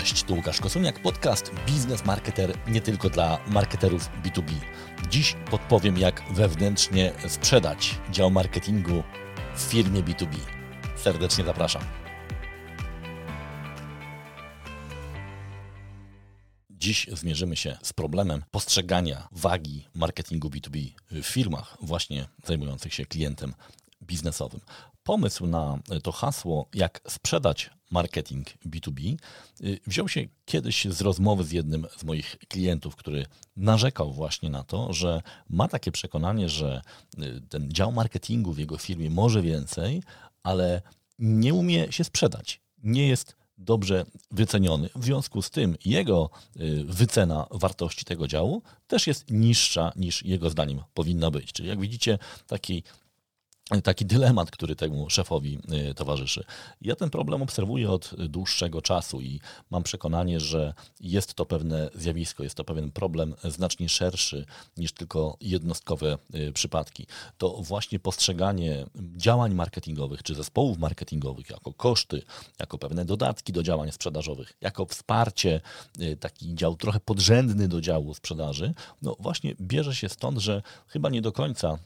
Cześć, tu Łukasz Kosuniak, podcast Biznes Marketer nie tylko dla marketerów B2B. Dziś podpowiem, jak wewnętrznie sprzedać dział marketingu w firmie B2B. Serdecznie zapraszam. Dziś zmierzymy się z problemem postrzegania wagi marketingu B2B w firmach właśnie zajmujących się klientem biznesowym. Pomysł na to hasło, jak sprzedać marketing B2B, y, wziął się kiedyś z rozmowy z jednym z moich klientów, który narzekał właśnie na to, że ma takie przekonanie, że y, ten dział marketingu w jego firmie może więcej, ale nie umie się sprzedać. Nie jest dobrze wyceniony. W związku z tym jego wycena wartości tego działu też jest niższa niż jego zdaniem powinna być. Czyli jak widzicie, taki taki dylemat, który temu szefowi y, towarzyszy. Ja ten problem obserwuję od dłuższego czasu i mam przekonanie, że jest to pewne zjawisko, jest to pewien problem znacznie szerszy niż tylko jednostkowe y, przypadki. To właśnie postrzeganie działań marketingowych czy zespołów marketingowych jako koszty, jako pewne dodatki do działań sprzedażowych, jako wsparcie, y, taki dział trochę podrzędny do działu sprzedaży, no właśnie bierze się stąd, że chyba nie do końca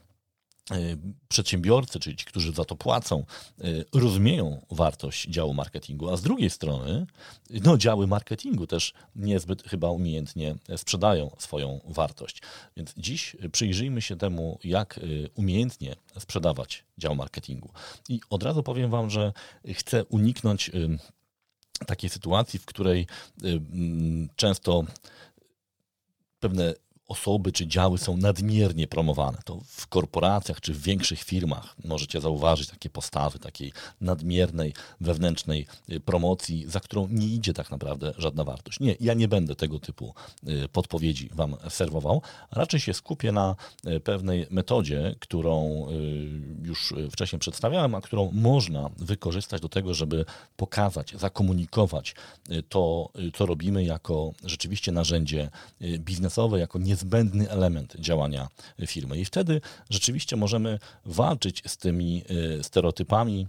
przedsiębiorcy, czyli ci, którzy za to płacą, y, rozumieją wartość działu marketingu, a z drugiej strony no, działy marketingu też niezbyt chyba umiejętnie sprzedają swoją wartość. Więc dziś przyjrzyjmy się temu, jak y, umiejętnie sprzedawać dział marketingu. I od razu powiem Wam, że chcę uniknąć takiej sytuacji, w której często pewne osoby czy działy są nadmiernie promowane. To w korporacjach czy w większych firmach możecie zauważyć takie postawy takiej nadmiernej wewnętrznej y, promocji, za którą nie idzie tak naprawdę żadna wartość. Nie, ja nie będę tego typu y, podpowiedzi Wam serwował. Raczej się skupię na y, pewnej metodzie, którą już wcześniej przedstawiałem, a którą można wykorzystać do tego, żeby pokazać, zakomunikować to, co robimy jako rzeczywiście narzędzie biznesowe, jako nie niezbędny element działania firmy. I wtedy rzeczywiście możemy walczyć z tymi y, stereotypami,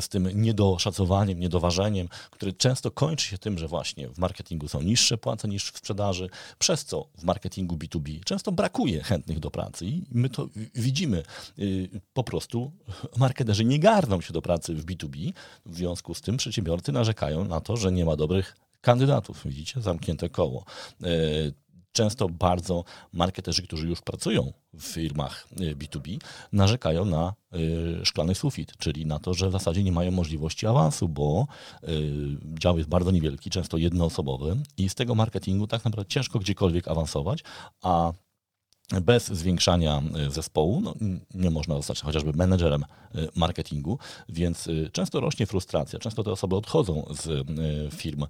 z tym niedoszacowaniem, niedoważeniem, które często kończy się tym, że właśnie w marketingu są niższe płace niż w sprzedaży, przez co w marketingu B2B często brakuje chętnych do pracy i my to widzimy. Y, po prostu marketerzy nie garną się do pracy w B2B, w związku z tym przedsiębiorcy narzekają na to, że nie ma dobrych kandydatów. Widzicie, zamknięte koło. Często bardzo marketerzy, którzy już pracują w firmach B2B, y, narzekają na y, szklany sufit, czyli na to, że w zasadzie nie mają możliwości awansu, bo y, dział jest bardzo niewielki, często jednoosobowy i z tego marketingu tak naprawdę ciężko gdziekolwiek awansować, a bez zwiększania e, zespołu no, nie można zostać chociażby menedżerem e, marketingu, więc e, często rośnie frustracja. Często te osoby odchodzą z firm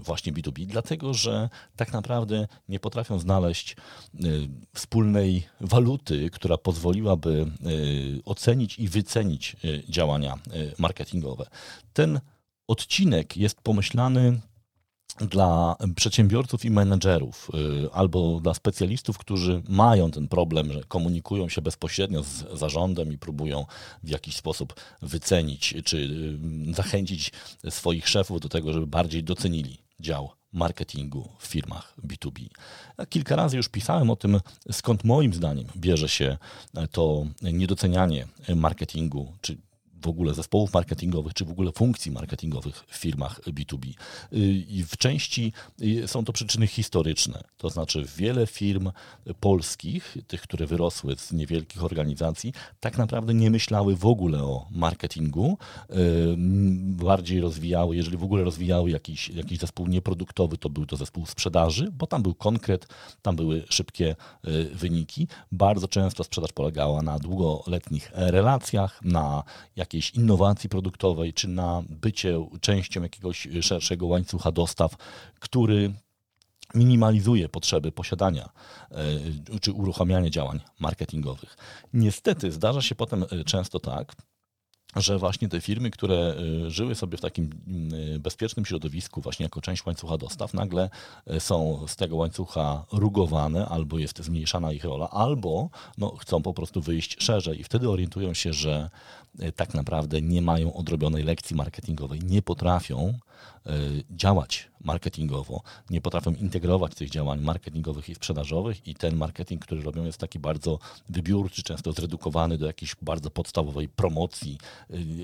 właśnie B2B, dlatego że tak naprawdę nie potrafią znaleźć wspólnej waluty, która pozwoliłaby ocenić i wycenić działania marketingowe. Ten odcinek jest pomyślany dla przedsiębiorców i menedżerów, y, albo dla specjalistów, którzy mają ten problem, że komunikują się bezpośrednio z zarządem i próbują w jakiś sposób wycenić czy y, zachęcić swoich szefów do tego, żeby bardziej docenili dział marketingu w firmach B2B. Kilka razy już pisałem o tym, skąd moim zdaniem bierze się to niedocenianie marketingu, czy w ogóle zespołów marketingowych, czy w ogóle funkcji marketingowych w firmach B2B. Y, I w części y, są to przyczyny historyczne, to znaczy wiele firm polskich, tych, które wyrosły z niewielkich organizacji, tak naprawdę nie myślały w ogóle o marketingu, y, bardziej rozwijały, jeżeli w ogóle rozwijały jakiś, jakiś zespół nieproduktowy, to był to zespół sprzedaży, bo tam był konkret, tam były szybkie wyniki. Bardzo często sprzedaż polegała na długoletnich relacjach, na jak jakiejś innowacji produktowej, czy na bycie częścią jakiegoś szerszego łańcucha dostaw, który minimalizuje potrzeby posiadania e, czy uruchamiania działań marketingowych. Niestety zdarza się potem e, często tak, że właśnie te firmy, które y, żyły sobie w takim bezpiecznym środowisku, właśnie jako część łańcucha dostaw, nagle są z tego łańcucha rugowane, albo jest zmniejszana ich rola, albo no, chcą po prostu wyjść szerzej i wtedy orientują się, że tak naprawdę nie mają odrobionej lekcji marketingowej, nie potrafią działać marketingowo, nie potrafią integrować tych działań marketingowych i sprzedażowych i ten marketing, który robią jest taki bardzo wybiórczy, często zredukowany do jakiejś bardzo podstawowej promocji,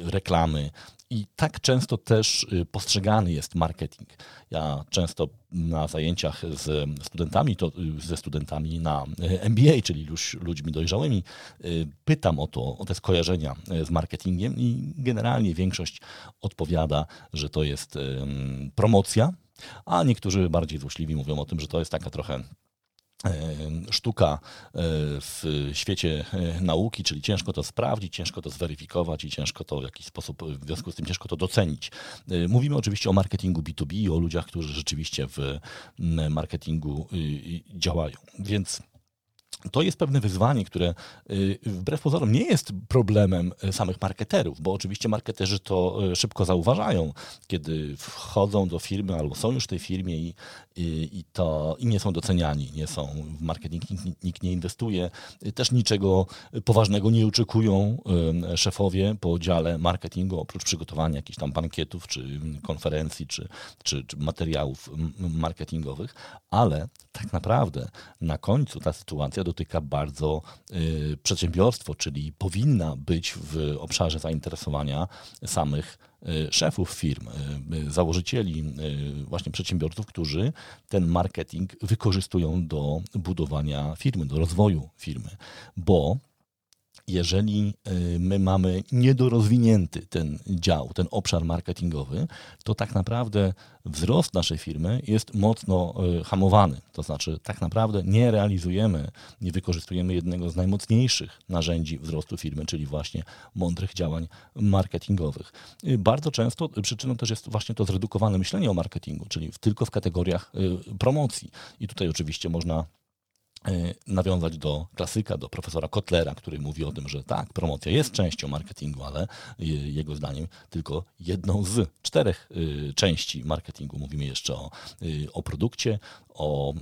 reklamy i tak często też postrzegany jest marketing. Ja często na zajęciach z studentami, to ze studentami na MBA, czyli już ludźmi dojrzałymi, pytam o to, o te skojarzenia z marketingiem i generalnie większość odpowiada, że to jest promocja, a niektórzy bardziej złośliwi mówią o tym, że to jest taka trochę sztuka w świecie nauki, czyli ciężko to sprawdzić, ciężko to zweryfikować i ciężko to w jakiś sposób, w związku z tym ciężko to docenić. Mówimy oczywiście o marketingu B2B, o ludziach, którzy rzeczywiście w marketingu działają. Więc to jest pewne wyzwanie, które y, wbrew pozorom nie jest problemem y, samych marketerów, bo oczywiście marketerzy to y, szybko zauważają, kiedy wchodzą do firmy albo są już w tej firmie i, i, i to i nie są doceniani, nie są w marketing, nikt, nikt nie inwestuje, też niczego poważnego nie oczekują szefowie po dziale marketingu, oprócz przygotowania jakichś tam bankietów, czy konferencji, czy, czy, czy materiałów marketingowych, ale tak naprawdę na końcu ta sytuacja dotyka bardzo y, przedsiębiorstwo, czyli powinna być w obszarze zainteresowania samych y, szefów firm, y, założycieli, właśnie przedsiębiorców, którzy ten marketing wykorzystują do budowania firmy, do rozwoju firmy, bo jeżeli y, my mamy niedorozwinięty ten dział, ten obszar marketingowy, to tak naprawdę wzrost naszej firmy jest mocno y, hamowany. To znaczy, tak naprawdę nie realizujemy, nie wykorzystujemy jednego z najmocniejszych narzędzi wzrostu firmy, czyli właśnie mądrych działań marketingowych. Y, bardzo często przyczyną też jest właśnie to zredukowane myślenie o marketingu, czyli tylko w kategoriach promocji. I tutaj oczywiście można nawiązać do klasyka, do profesora Kotlera, który mówi o tym, że tak, promocja jest częścią marketingu, ale jego zdaniem tylko jedną z czterech e, części marketingu. Mówimy jeszcze o, o produkcie, o,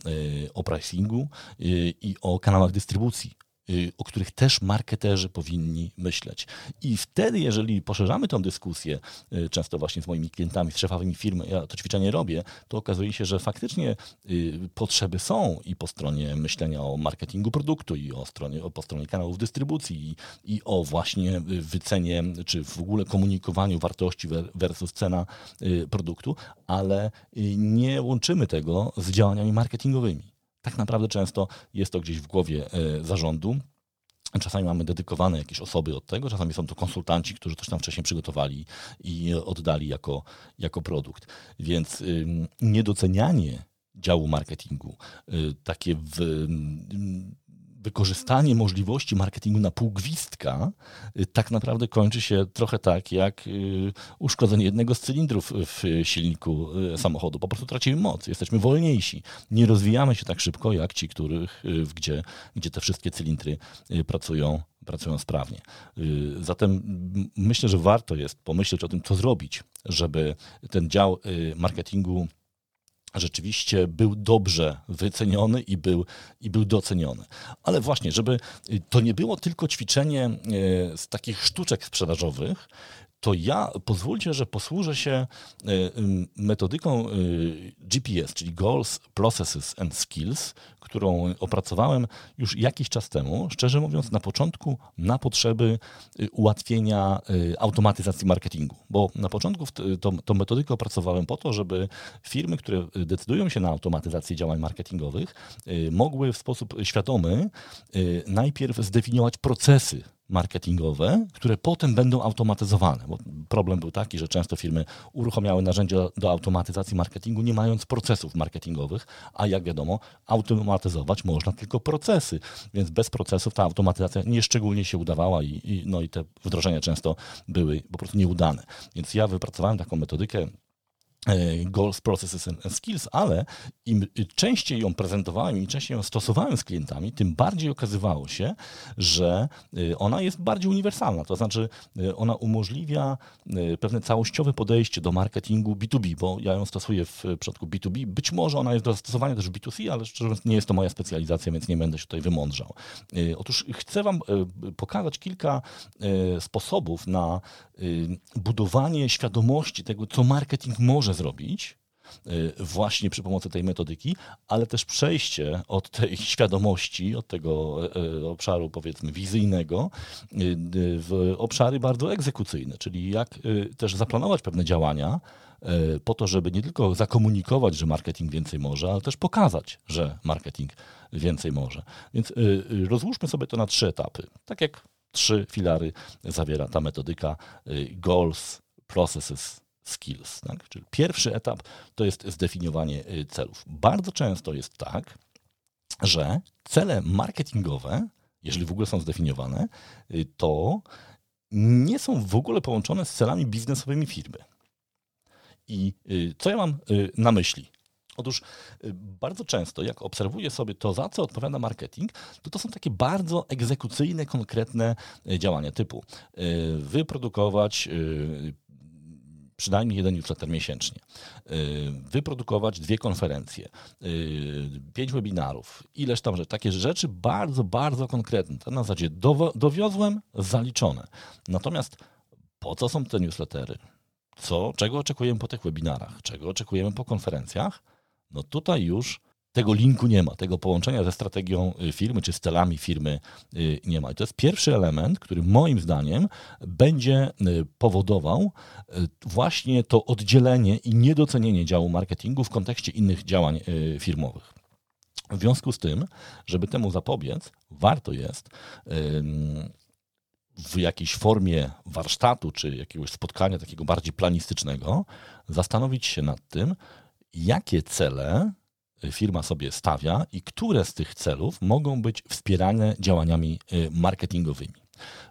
o pricingu i o kanałach dystrybucji Y, o których też marketerzy powinni myśleć. I wtedy, jeżeli poszerzamy tę dyskusję, y, często właśnie z moimi klientami, z szefami firmy, ja to ćwiczenie robię, to okazuje się, że faktycznie y, potrzeby są i po stronie myślenia o marketingu produktu, i o stronie, po stronie kanałów dystrybucji, i, i o właśnie wycenie, czy w ogóle komunikowaniu wartości versus cena produktu, ale nie łączymy tego z działaniami marketingowymi tak naprawdę często jest to gdzieś w głowie e, zarządu. Czasami mamy dedykowane jakieś osoby od tego, czasami są to konsultanci, którzy coś tam wcześniej przygotowali i oddali jako, jako produkt. Więc niedocenianie działu marketingu, y, takie w, wykorzystanie możliwości marketingu na pół gwizdka y, tak naprawdę kończy się trochę tak, jak y, uszkodzenie jednego z cylindrów w silniku y, samochodu. Po prostu tracimy moc, jesteśmy wolniejsi. Nie rozwijamy się tak szybko, jak ci, których, gdzie, gdzie te wszystkie cylindry pracują pracują sprawnie. Zatem myślę, że warto jest pomyśleć o tym, co zrobić, żeby ten dział marketingu rzeczywiście był dobrze wyceniony i był, i był doceniony. Ale właśnie, żeby to nie było tylko ćwiczenie e, z takich sztuczek sprzedażowych, to ja pozwólcie, że posłużę się e, metodyką e, GPS, czyli Goals, Processes and Skills, którą opracowałem już jakiś czas temu, szczerze mówiąc, na początku na potrzeby e, ułatwienia automatyzacji marketingu. Bo na początku tą, tą metodykę opracowałem po to, żeby firmy, które decydują się na automatyzację działań marketingowych, mogły w sposób świadomy najpierw zdefiniować procesy marketingowe, które potem będą automatyzowane. Bo problem był taki, że często firmy uruchamiały narzędzia do automatyzacji marketingu, nie mając procesów marketingowych, a jak wiadomo, automatyzować można tylko procesy, więc bez procesów ta automatyzacja nieszczególnie się udawała i, i, no i te wdrożenia często były po prostu nieudane. Więc ja wypracowałem taką metodykę goals, Processes and Skills, ale im częściej ją prezentowałem, im częściej ją stosowałem z klientami, tym bardziej okazywało się, że e, ona jest bardziej uniwersalna. To znaczy, e, ona umożliwia pewne całościowe podejście do marketingu B2B, bo ja ją stosuję w przypadku B2B. Być może ona jest do zastosowania też w B2C, ale szczerze mówiąc, nie jest to moja specjalizacja, więc nie będę się tutaj wymądrzał. Otóż chcę Wam pokazać kilka sposobów na budowanie świadomości tego, co marketing może zrobić, y, właśnie przy pomocy tej metodyki, ale też przejście od tej świadomości, od tego y, obszaru powiedzmy wizyjnego w obszary bardzo egzekucyjne, czyli jak też zaplanować pewne działania po to, żeby nie tylko zakomunikować, że marketing więcej może, ale też pokazać, że marketing więcej może. Więc rozłóżmy sobie to na trzy etapy. Tak jak trzy filary zawiera ta metodyka goals, processes, skills. Tak? Czyli pierwszy etap to jest zdefiniowanie y, celów. Bardzo często jest tak, że cele marketingowe, jeżeli w ogóle są zdefiniowane, y, to nie są w ogóle połączone z celami biznesowymi firmy. I y, co ja mam na myśli? Otóż bardzo często, jak obserwuję sobie to, za co odpowiada marketing, to to są takie bardzo egzekucyjne, konkretne działania typu wyprodukować przynajmniej jeden newsletter miesięcznie, y, wyprodukować dwie konferencje, y, pięć webinarów, ileś tam rzeczy. Takie rzeczy bardzo, bardzo konkretne. Na zasadzie dowiozłem, zaliczone. Natomiast po co są te newslettery? Co, czego oczekujemy po tych webinarach? Czego oczekujemy po konferencjach? No tutaj już tego linku nie ma, tego połączenia ze strategią y, firmy czy z celami firmy y, nie ma. I to jest pierwszy element, który moim zdaniem będzie y, powodował właśnie to oddzielenie i niedocenienie działu marketingu w kontekście innych działań firmowych. W związku z tym, żeby temu zapobiec, warto jest w jakiejś formie warsztatu czy jakiegoś spotkania takiego bardziej planistycznego zastanowić się nad tym, jakie cele firma sobie stawia i które z tych celów mogą być wspierane działaniami y, marketingowymi.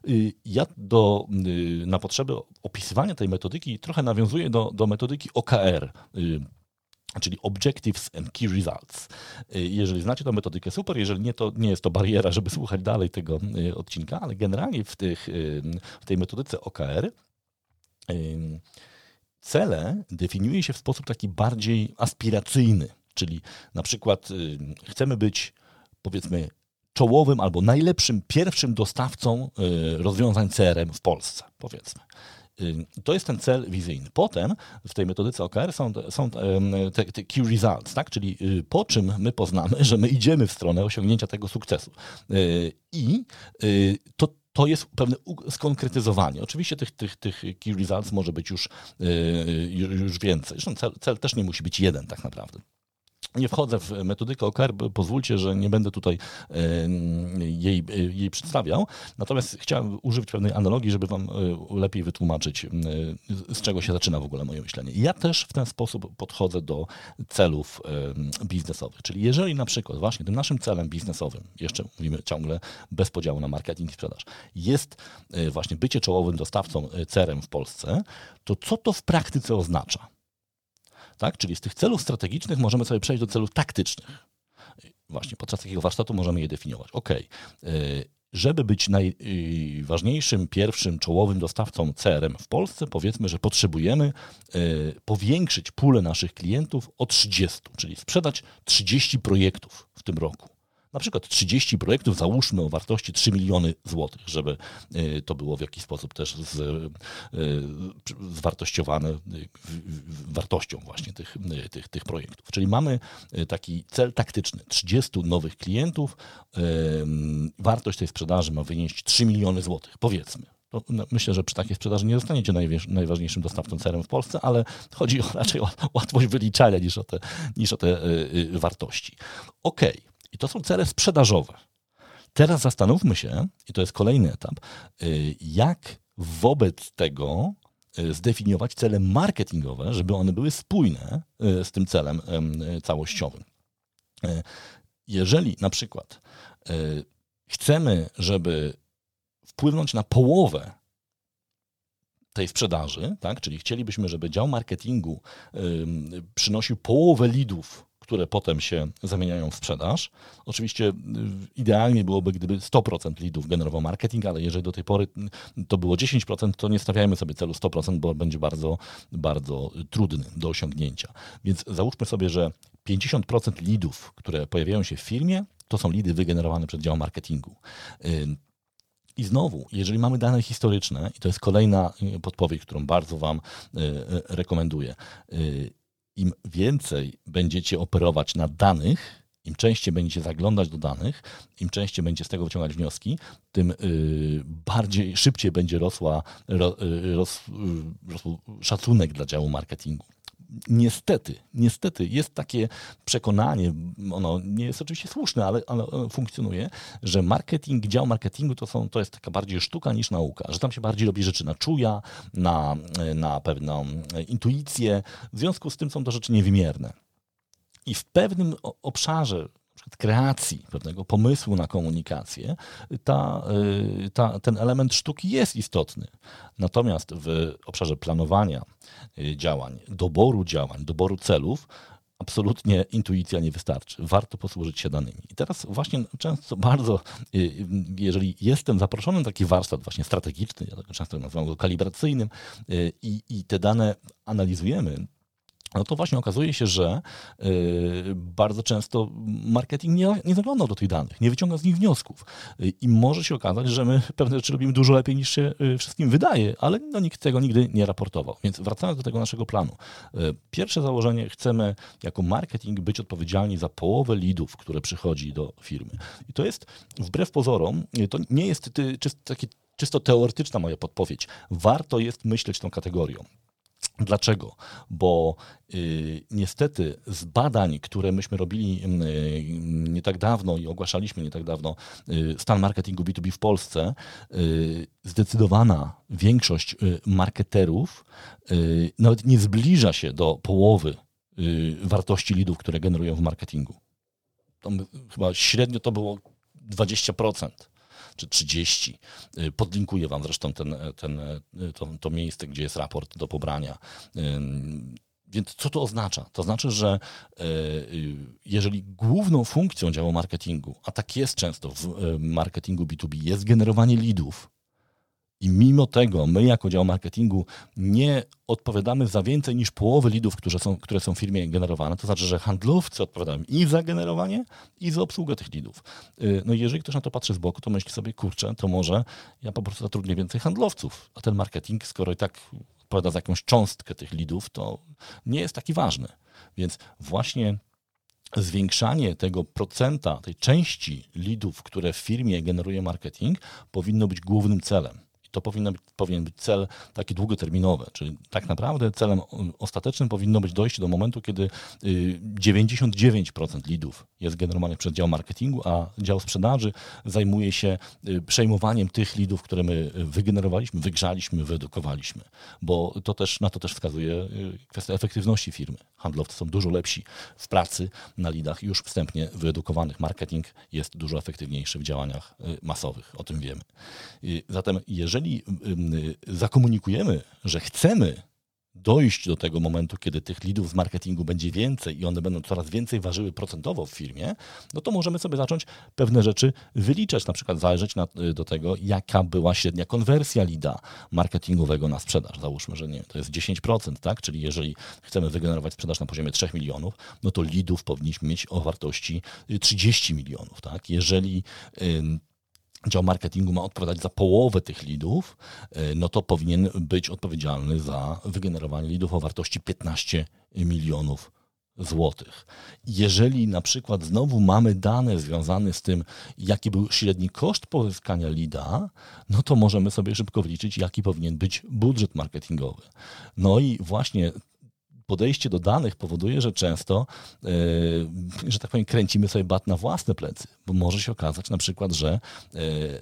Y, ja do, y, na potrzeby opisywania tej metodyki trochę nawiązuję do, do metodyki OKR, czyli Objectives and Key Results. Jeżeli znacie tę metodykę, super, jeżeli nie, to nie jest to bariera, żeby słuchać dalej tego odcinka, ale generalnie w, tych, w tej metodyce OKR cele definiuje się w sposób taki bardziej aspiracyjny. Czyli na przykład y, chcemy być, powiedzmy, czołowym albo najlepszym pierwszym dostawcą y, rozwiązań CRM w Polsce, powiedzmy. Y, to jest ten cel wizyjny. Potem w tej metodyce OKR są, są te, te, key results, tak? czyli po czym my poznamy, że my idziemy w stronę osiągnięcia tego sukcesu. I to, to jest pewne skonkretyzowanie. Oczywiście tych, tych, tych key results może być już, już więcej. Zresztą cel, cel też nie musi być jeden tak naprawdę. Nie wchodzę w metodykę OKR, pozwólcie, że nie będę tutaj jej, jej przedstawiał. Natomiast chciałem użyć pewnej analogii, żeby Wam e, lepiej wytłumaczyć, z czego się zaczyna w ogóle moje myślenie. Ja też w ten sposób podchodzę do celów biznesowych. Czyli jeżeli na przykład właśnie tym naszym celem biznesowym, jeszcze mówimy ciągle bez podziału na marketing i sprzedaż, jest e, właśnie bycie czołowym dostawcą e, CRM w Polsce, to co to w praktyce oznacza? Tak? Czyli z tych celów strategicznych możemy sobie przejść do celów taktycznych. Właśnie podczas takiego warsztatu możemy je definiować. Ok, żeby być najważniejszym, pierwszym czołowym dostawcą CRM w Polsce, powiedzmy, że potrzebujemy e, powiększyć pulę naszych klientów o 30, czyli sprzedać 30 projektów w tym roku na przykład 30 projektów, załóżmy o wartości 3 miliony złotych, żeby y, to było w jakiś sposób też z, y, zwartościowane y, wartością właśnie tych, tych, tych projektów. Czyli mamy taki cel taktyczny, 30 nowych klientów, wartość tej sprzedaży ma wynieść 3 miliony złotych, powiedzmy. Myślę, że przy takiej sprzedaży nie zostaniecie najważniejszym dostawcą CRM w Polsce, ale chodzi o raczej o łatwość wyliczania niż o te, niż o te wartości. Okej, okay. I to są cele sprzedażowe. Teraz zastanówmy się, i to jest kolejny etap, y, jak wobec tego y, zdefiniować cele marketingowe, żeby one były spójne y, z tym celem całościowym. Jeżeli na przykład chcemy, żeby wpłynąć na połowę tej sprzedaży, tak? czyli chcielibyśmy, żeby dział marketingu przynosił połowę lidów które potem się zamieniają w sprzedaż. Oczywiście y, idealnie byłoby, gdyby 100% lidów generował marketing, ale jeżeli do tej pory to było 10%, to nie stawiajmy sobie celu 100%, bo będzie bardzo, bardzo trudny do osiągnięcia. Więc załóżmy sobie, że 50% lidów, które pojawiają się w firmie, to są lidy wygenerowane przez dział marketingu. I znowu, jeżeli mamy dane historyczne, i to jest kolejna podpowiedź, którą bardzo Wam rekomenduję, im więcej będziecie operować na danych, im częściej będziecie zaglądać do danych, im częściej będziecie z tego wyciągać wnioski, tym y, bardziej, szybciej będzie rosła, ro, y, ros, y, rosł szacunek dla działu marketingu. Niestety, niestety jest takie przekonanie, ono nie jest oczywiście słuszne, ale, ale funkcjonuje, że marketing, dział marketingu to, są, to jest taka bardziej sztuka niż nauka, że tam się bardziej robi rzeczy na czuja, na, na pewną intuicję, w związku z tym są to rzeczy niewymierne. I w pewnym obszarze kreacji, pewnego pomysłu na komunikację, ta, y, ta, ten element sztuki jest istotny. Natomiast w obszarze planowania y, działań, doboru działań, doboru celów, absolutnie intuicja nie wystarczy. Warto posłużyć się danymi. I teraz właśnie często bardzo, y, jeżeli jestem zaproszony na taki warsztat właśnie strategiczny, ja często nazywam go kalibracyjnym i, i te dane analizujemy, no to właśnie okazuje się, że y, bardzo często marketing nie, nie zaglądał do tych danych, nie wyciąga z nich wniosków. Y, I może się okazać, że my pewne rzeczy robimy dużo lepiej niż się y, wszystkim wydaje, ale no, nikt tego nigdy nie raportował. Więc wracając do tego naszego planu. Pierwsze założenie, chcemy jako marketing być odpowiedzialni za połowę lidów, które przychodzi do firmy. I to jest wbrew pozorom, to nie jest czysto, takie czysto teoretyczna moja podpowiedź. Warto jest myśleć tą kategorią. Dlaczego? Bo y, niestety z badań, które myśmy robili y, nie tak dawno i ogłaszaliśmy nie tak dawno, y, stan marketingu B2B w Polsce, y, zdecydowana większość y, marketerów y, nawet nie zbliża się do połowy wartości lidów, które generują w marketingu. To chyba średnio to było 20% czy 30. Y, podlinkuję Wam zresztą ten, ten, y, to, to miejsce, gdzie jest raport do pobrania. Więc co to oznacza? To znaczy, że y, jeżeli główną funkcją działu marketingu, a tak jest często w marketingu B2B, jest generowanie leadów, i mimo tego my jako dział marketingu nie odpowiadamy za więcej niż połowę lidów, które są, które są w firmie generowane. To znaczy, że handlowcy odpowiadają i za generowanie, i za obsługę tych lidów. Y, no i jeżeli ktoś na to patrzy z boku, to myśli sobie, kurczę, to może ja po prostu zatrudnię więcej handlowców. A ten marketing, skoro i tak odpowiada za jakąś cząstkę tych lidów, to nie jest taki ważny. Więc właśnie zwiększanie tego procenta, tej części lidów, które w firmie generuje marketing, powinno być głównym celem to powinno być, powinien być cel taki długoterminowy, czyli tak naprawdę celem ostatecznym powinno być dojście do momentu, kiedy 99% y, leadów jest generowanych przez dział marketingu, a dział sprzedaży zajmuje się y, przejmowaniem tych leadów, które my wygenerowaliśmy, wygrzaliśmy, wyedukowaliśmy, bo to też, na to też wskazuje y, kwestia efektywności firmy. Handlowcy są dużo lepsi w pracy na lidach już wstępnie wyedukowanych. Marketing jest dużo efektywniejszy w działaniach masowych, o tym wiemy. Zatem jeżeli jeżeli zakomunikujemy, że chcemy dojść do tego momentu, kiedy tych lidów z marketingu będzie więcej i one będą coraz więcej ważyły procentowo w firmie, no to możemy sobie zacząć pewne rzeczy wyliczać, na przykład zależeć na, y, do tego, jaka była średnia konwersja lida marketingowego na sprzedaż. Załóżmy, że nie, to jest 10%, tak? Czyli jeżeli chcemy wygenerować sprzedaż na poziomie 3 milionów, no to lidów powinniśmy mieć o wartości 30 y, milionów, tak? Jeżeli dział marketingu ma odpowiadać za połowę tych lidów, e, no to powinien być odpowiedzialny za wygenerowanie lidów o wartości 15 milionów złotych. Jeżeli na przykład znowu mamy dane związane z tym, jaki był średni koszt pozyskania lida, no to możemy sobie szybko wliczyć, jaki powinien być budżet marketingowy. No i właśnie podejście do danych powoduje, że często, e, że tak powiem, kręcimy sobie bat na własne plecy, bo może się okazać na przykład, że e,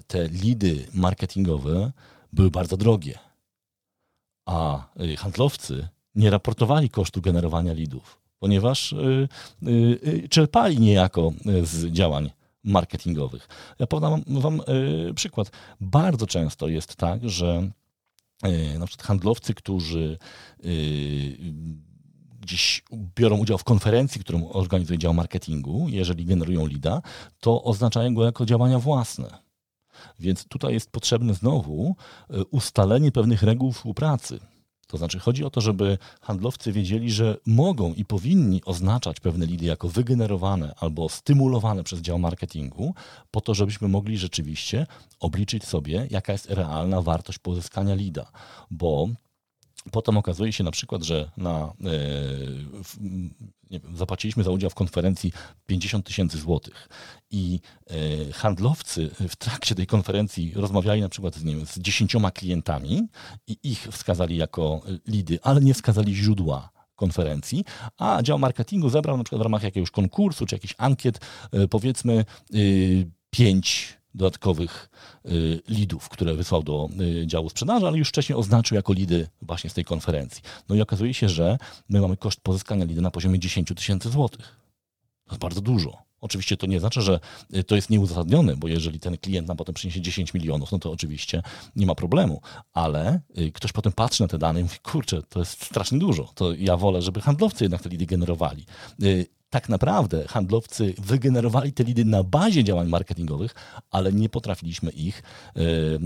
te lidy marketingowe były bardzo drogie, a e, handlowcy nie raportowali kosztu generowania lidów, ponieważ czerpali niejako z działań marketingowych. Ja podam Wam przykład. Bardzo często jest tak, że na przykład handlowcy, którzy gdzieś biorą udział w konferencji, którą organizuje dział marketingu, jeżeli generują lida, to oznaczają go jako działania własne. Więc tutaj jest potrzebne znowu e, ustalenie pewnych reguł współpracy. To znaczy chodzi o to, żeby handlowcy wiedzieli, że mogą i powinni oznaczać pewne lidy jako wygenerowane albo stymulowane przez dział marketingu, po to, żebyśmy mogli rzeczywiście obliczyć sobie, jaka jest realna wartość pozyskania lida. Bo Potem okazuje się na przykład, że na, e, wiem, zapłaciliśmy za udział w konferencji 50 tysięcy złotych i e, handlowcy w trakcie tej konferencji rozmawiali na przykład wiem, z dziesięcioma klientami i ich wskazali jako lidy, ale nie wskazali źródła konferencji, a dział marketingu zebrał na przykład w ramach jakiegoś konkursu czy jakichś ankiet e, powiedzmy pięć dodatkowych y, lidów, które wysłał do y, działu sprzedaży, ale już wcześniej oznaczył jako lidy właśnie z tej konferencji. No i okazuje się, że my mamy koszt pozyskania lidy na poziomie 10 tysięcy złotych. To jest bardzo dużo. Oczywiście to nie znaczy, że y, to jest nieuzasadnione, bo jeżeli ten klient nam potem przyniesie 10 milionów, no to oczywiście nie ma problemu, ale ktoś potem patrzy na te dane i mówi, kurczę, to jest strasznie dużo, to ja wolę, żeby handlowcy jednak te lidy generowali tak naprawdę handlowcy wygenerowali te lidy na bazie działań marketingowych, ale nie potrafiliśmy ich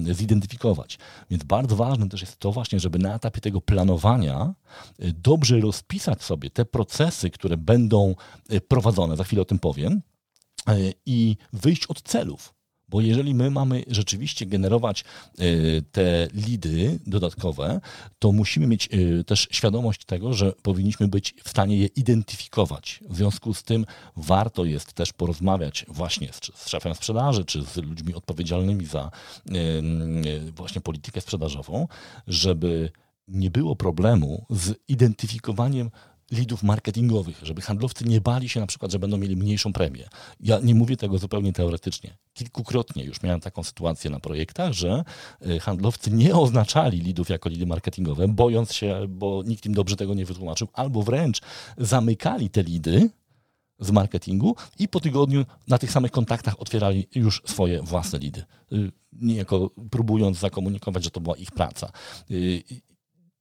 e, zidentyfikować. Więc bardzo ważne też jest to właśnie, żeby na etapie tego planowania e, dobrze rozpisać sobie te procesy, które będą e, prowadzone, za chwilę o tym powiem, i wyjść od celów. Bo jeżeli my mamy rzeczywiście generować e, te lidy dodatkowe, to musimy mieć e, też świadomość tego, że powinniśmy być w stanie je identyfikować. W związku z tym warto jest też porozmawiać właśnie z, szefem sprzedaży, czy z ludźmi odpowiedzialnymi za e, właśnie politykę sprzedażową, żeby nie było problemu z identyfikowaniem lidów marketingowych, żeby handlowcy nie bali się na przykład, że będą mieli mniejszą premię. Ja nie mówię tego zupełnie teoretycznie. Kilkukrotnie już miałem taką sytuację na projektach, że y, handlowcy nie oznaczali lidów jako lidy marketingowe, bojąc się, bo nikt im dobrze tego nie wytłumaczył, albo wręcz zamykali te lidy, z marketingu i po tygodniu na tych samych kontaktach otwierali już swoje własne lidy. Y, niejako próbując zakomunikować, że to była ich praca.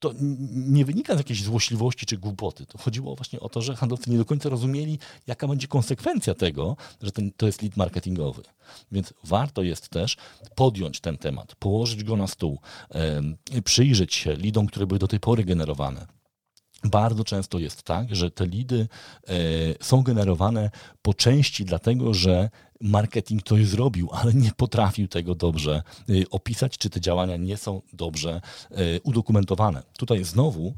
To nie wynika z jakiejś złośliwości czy głupoty. To chodziło właśnie o to, że handlowcy nie do końca rozumieli, jaka będzie konsekwencja tego, że ten, to jest lead marketingowy. Więc warto jest też podjąć ten temat, położyć go na stół, przyjrzeć się lidom, które były do tej pory generowane bardzo często jest tak, że te lidy e, są generowane po części dlatego, że marketing coś zrobił, ale nie potrafił tego dobrze e, opisać, czy te działania nie są dobrze e, udokumentowane. Tutaj znowu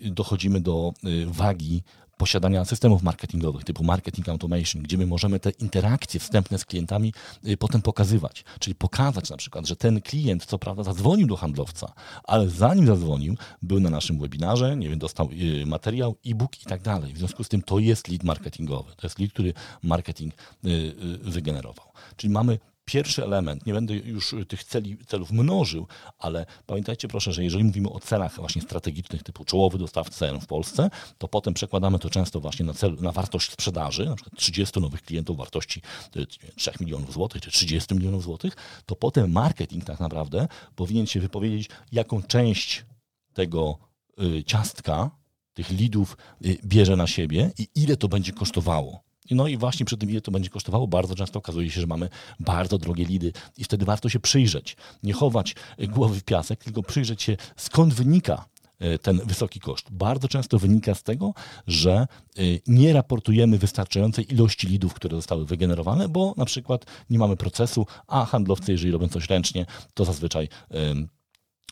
dochodzimy do wagi posiadania systemów marketingowych typu marketing automation, gdzie my możemy te interakcje wstępne z klientami y, potem pokazywać. Czyli pokazać na przykład, że ten klient co prawda zadzwonił do handlowca, ale zanim zadzwonił, był na naszym webinarze, nie wiem, dostał y, materiał, e-book i tak dalej. W związku z tym to jest lead marketingowy. To jest lead, który marketing y, wygenerował. Czyli mamy pierwszy element, nie będę już tych celi, celów mnożył, ale pamiętajcie proszę, że jeżeli mówimy o celach właśnie strategicznych typu czołowy dostawca w Polsce, to potem przekładamy to często właśnie na, cel, na wartość sprzedaży, na przykład 30 nowych klientów wartości 3 milionów złotych czy 30 milionów złotych, to potem marketing tak naprawdę powinien się wypowiedzieć, jaką część tego y, ciastka, tych lidów y, bierze na siebie i ile to będzie kosztowało. No i właśnie przy tym, ile to będzie kosztowało, bardzo często okazuje się, że mamy bardzo drogie lidy i wtedy warto się przyjrzeć. Nie chować głowy w piasek, tylko przyjrzeć się, skąd wynika e, ten wysoki koszt. Bardzo często wynika z tego, że e, nie raportujemy wystarczającej ilości lidów, które zostały wygenerowane, bo na przykład nie mamy procesu, a handlowcy, jeżeli robią coś ręcznie, to zazwyczaj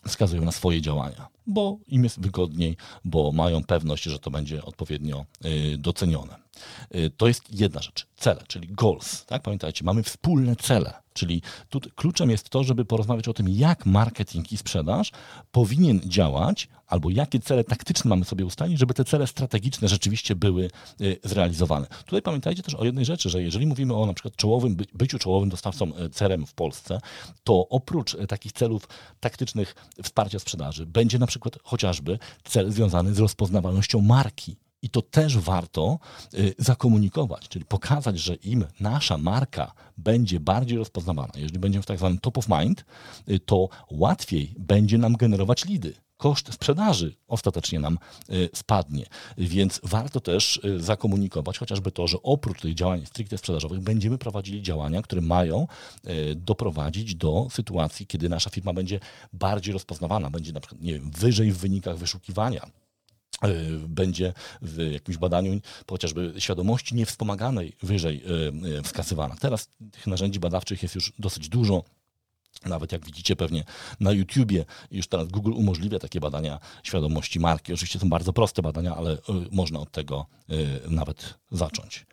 wskazują na swoje działania, bo im jest wygodniej, bo mają pewność, że to będzie odpowiednio y, docenione. Y, to jest jedna rzecz. Cele, czyli goals. Tak? Pamiętajcie, mamy wspólne cele. Czyli tu kluczem jest to, żeby porozmawiać o tym, jak marketing i sprzedaż powinien działać, albo jakie cele taktyczne mamy sobie ustalić, żeby te cele strategiczne rzeczywiście były y, zrealizowane. Tutaj pamiętajcie też o jednej rzeczy, że jeżeli mówimy o na przykład czołowym, byciu czołowym dostawcą CRM w Polsce, to oprócz takich celów taktycznych wsparcia sprzedaży, będzie na przykład chociażby cel związany z rozpoznawalnością marki. I to też warto y, zakomunikować, czyli pokazać, że im nasza marka będzie bardziej rozpoznawana, jeżeli będziemy w tak zwanym top of mind, y, to łatwiej będzie nam generować lidy koszt sprzedaży ostatecznie nam spadnie. Więc warto też zakomunikować chociażby to, że oprócz tych działań stricte sprzedażowych będziemy prowadzili działania, które mają doprowadzić do sytuacji, kiedy nasza firma będzie bardziej rozpoznawana, będzie na przykład nie wiem, wyżej w wynikach wyszukiwania będzie w jakimś badaniu chociażby świadomości niewspomaganej wyżej e, e, wskazywana. Teraz tych narzędzi badawczych jest już dosyć dużo. Nawet jak widzicie pewnie na YouTubie, już teraz Google umożliwia takie badania świadomości marki. Oczywiście są bardzo proste badania, ale można od tego nawet zacząć.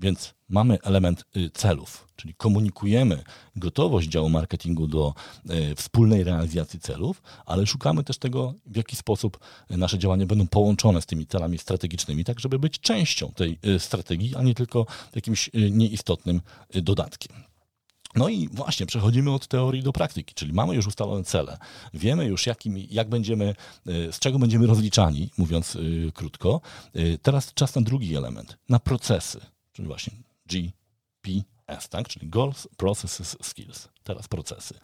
Więc mamy element y, celów, czyli komunikujemy gotowość działu marketingu do y, wspólnej realizacji celów, ale szukamy też tego, w jaki sposób nasze działania będą połączone z tymi celami strategicznymi, tak żeby być częścią tej y, strategii, a nie tylko jakimś nieistotnym dodatkiem. No i właśnie przechodzimy od teorii do praktyki, czyli mamy już ustalone cele, wiemy już jakim, jak będziemy, z czego będziemy rozliczani, mówiąc krótko. Teraz czas na drugi element, na procesy czyli właśnie GPS, tak? czyli Goals, Processes, Skills. Teraz procesy.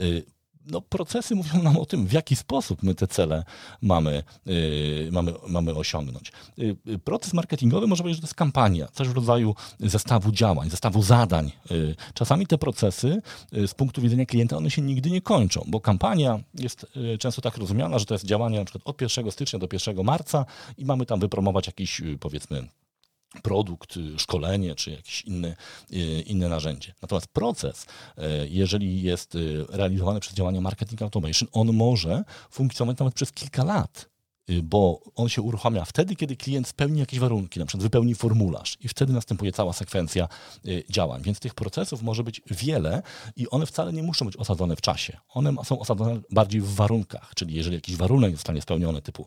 Y, no, procesy mówią nam o tym, w jaki sposób my te cele mamy, yy, mamy, mamy osiągnąć. Yy, proces marketingowy może powiedzieć, że to jest kampania, coś w rodzaju zestawu działań, zestawu zadań. Yy, czasami te procesy z punktu widzenia klienta, one się nigdy nie kończą, bo kampania jest często tak rozumiana, że to jest działanie na przykład od 1 stycznia do 1 marca i mamy tam wypromować jakiś, powiedzmy, produkt, y, szkolenie czy jakieś inne, y, inne narzędzie. Natomiast proces, y, jeżeli jest realizowany przez działania marketing automation, on może funkcjonować nawet przez kilka lat. Y, bo on się uruchamia wtedy, kiedy klient spełni jakieś warunki, na przykład wypełni formularz i wtedy następuje cała sekwencja y, działań. Więc tych procesów może być wiele i one wcale nie muszą być osadzone w czasie. One są osadzone bardziej w warunkach, czyli jeżeli jakiś warunek zostanie spełniony typu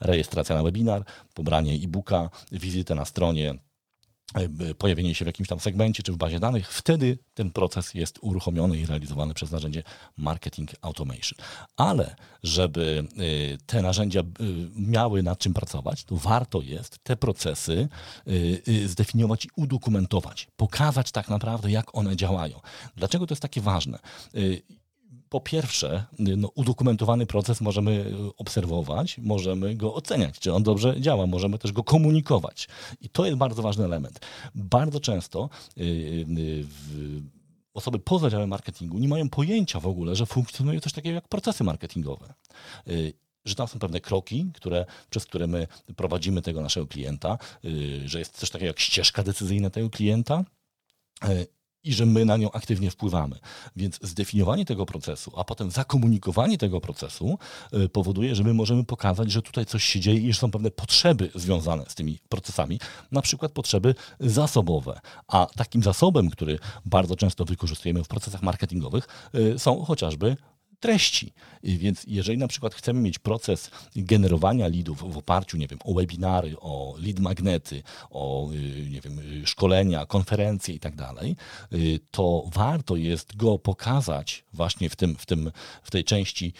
rejestracja na webinar, pobranie e-booka, wizytę na stronie, pojawienie się w jakimś tam segmencie czy w bazie danych, wtedy ten proces jest uruchomiony i realizowany przez narzędzie Marketing Automation. Ale żeby e, te narzędzia e, miały nad czym pracować, to warto jest te procesy zdefiniować i udokumentować, pokazać tak naprawdę, jak one działają. Dlaczego to jest takie ważne? Po pierwsze, no, udokumentowany proces możemy obserwować, możemy go oceniać, czy on dobrze działa, możemy też go komunikować. I to jest bardzo ważny element. Bardzo często yy, yy, osoby poza działem marketingu nie mają pojęcia w ogóle, że funkcjonuje coś takiego jak procesy marketingowe. Że tam są pewne kroki, które, przez które my prowadzimy tego naszego klienta, że jest coś takiego jak ścieżka decyzyjna tego klienta i że my na nią aktywnie wpływamy. Więc zdefiniowanie tego procesu, a potem zakomunikowanie tego procesu y, powoduje, że my możemy pokazać, że tutaj coś się dzieje i że są pewne potrzeby związane z tymi procesami, na przykład potrzeby zasobowe. A takim zasobem, który bardzo często wykorzystujemy w procesach marketingowych, y, są chociażby treści. Więc jeżeli na przykład chcemy mieć proces generowania leadów w oparciu, nie wiem, o webinary, o lead magnety, o y, nie wiem, y, szkolenia, konferencje i tak dalej, y, to warto jest go pokazać właśnie w, tym, w, tym, w tej części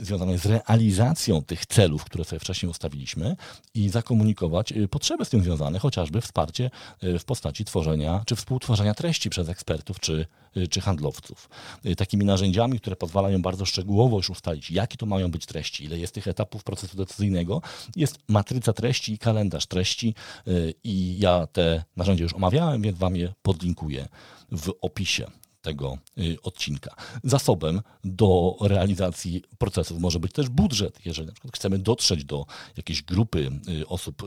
związanej z realizacją tych celów, które sobie wcześniej ustawiliśmy i zakomunikować potrzeby z tym związane, chociażby wsparcie w postaci tworzenia czy współtworzenia treści przez ekspertów czy, czy handlowców. Takimi narzędziami, które pozwalają bardzo szczegółowo już ustalić, jakie to mają być treści, ile jest tych etapów procesu decyzyjnego, jest matryca treści i kalendarz treści y, i ja te narzędzia już omawiałem, więc Wam je podlinkuję w opisie tego y, odcinka. Zasobem do realizacji procesów może być też budżet. Jeżeli na przykład chcemy dotrzeć do jakiejś grupy y, osób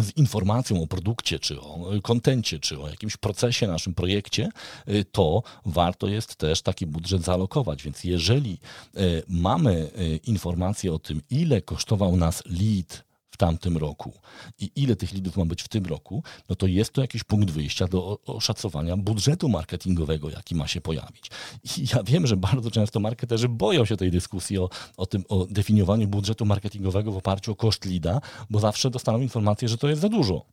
z informacją o produkcie, czy o kontencie, czy o jakimś procesie, naszym projekcie, y, to warto jest też taki budżet zaalokować. Więc jeżeli y, mamy informację o tym, ile kosztował nas lead, w tamtym roku i ile tych lidów ma być w tym roku, no to jest to jakiś punkt wyjścia do oszacowania budżetu marketingowego, jaki ma się pojawić. I ja wiem, że bardzo często marketerzy boją się tej dyskusji o, o tym, o definiowaniu budżetu marketingowego w oparciu o koszt lida, bo zawsze dostaną informację, że to jest za dużo.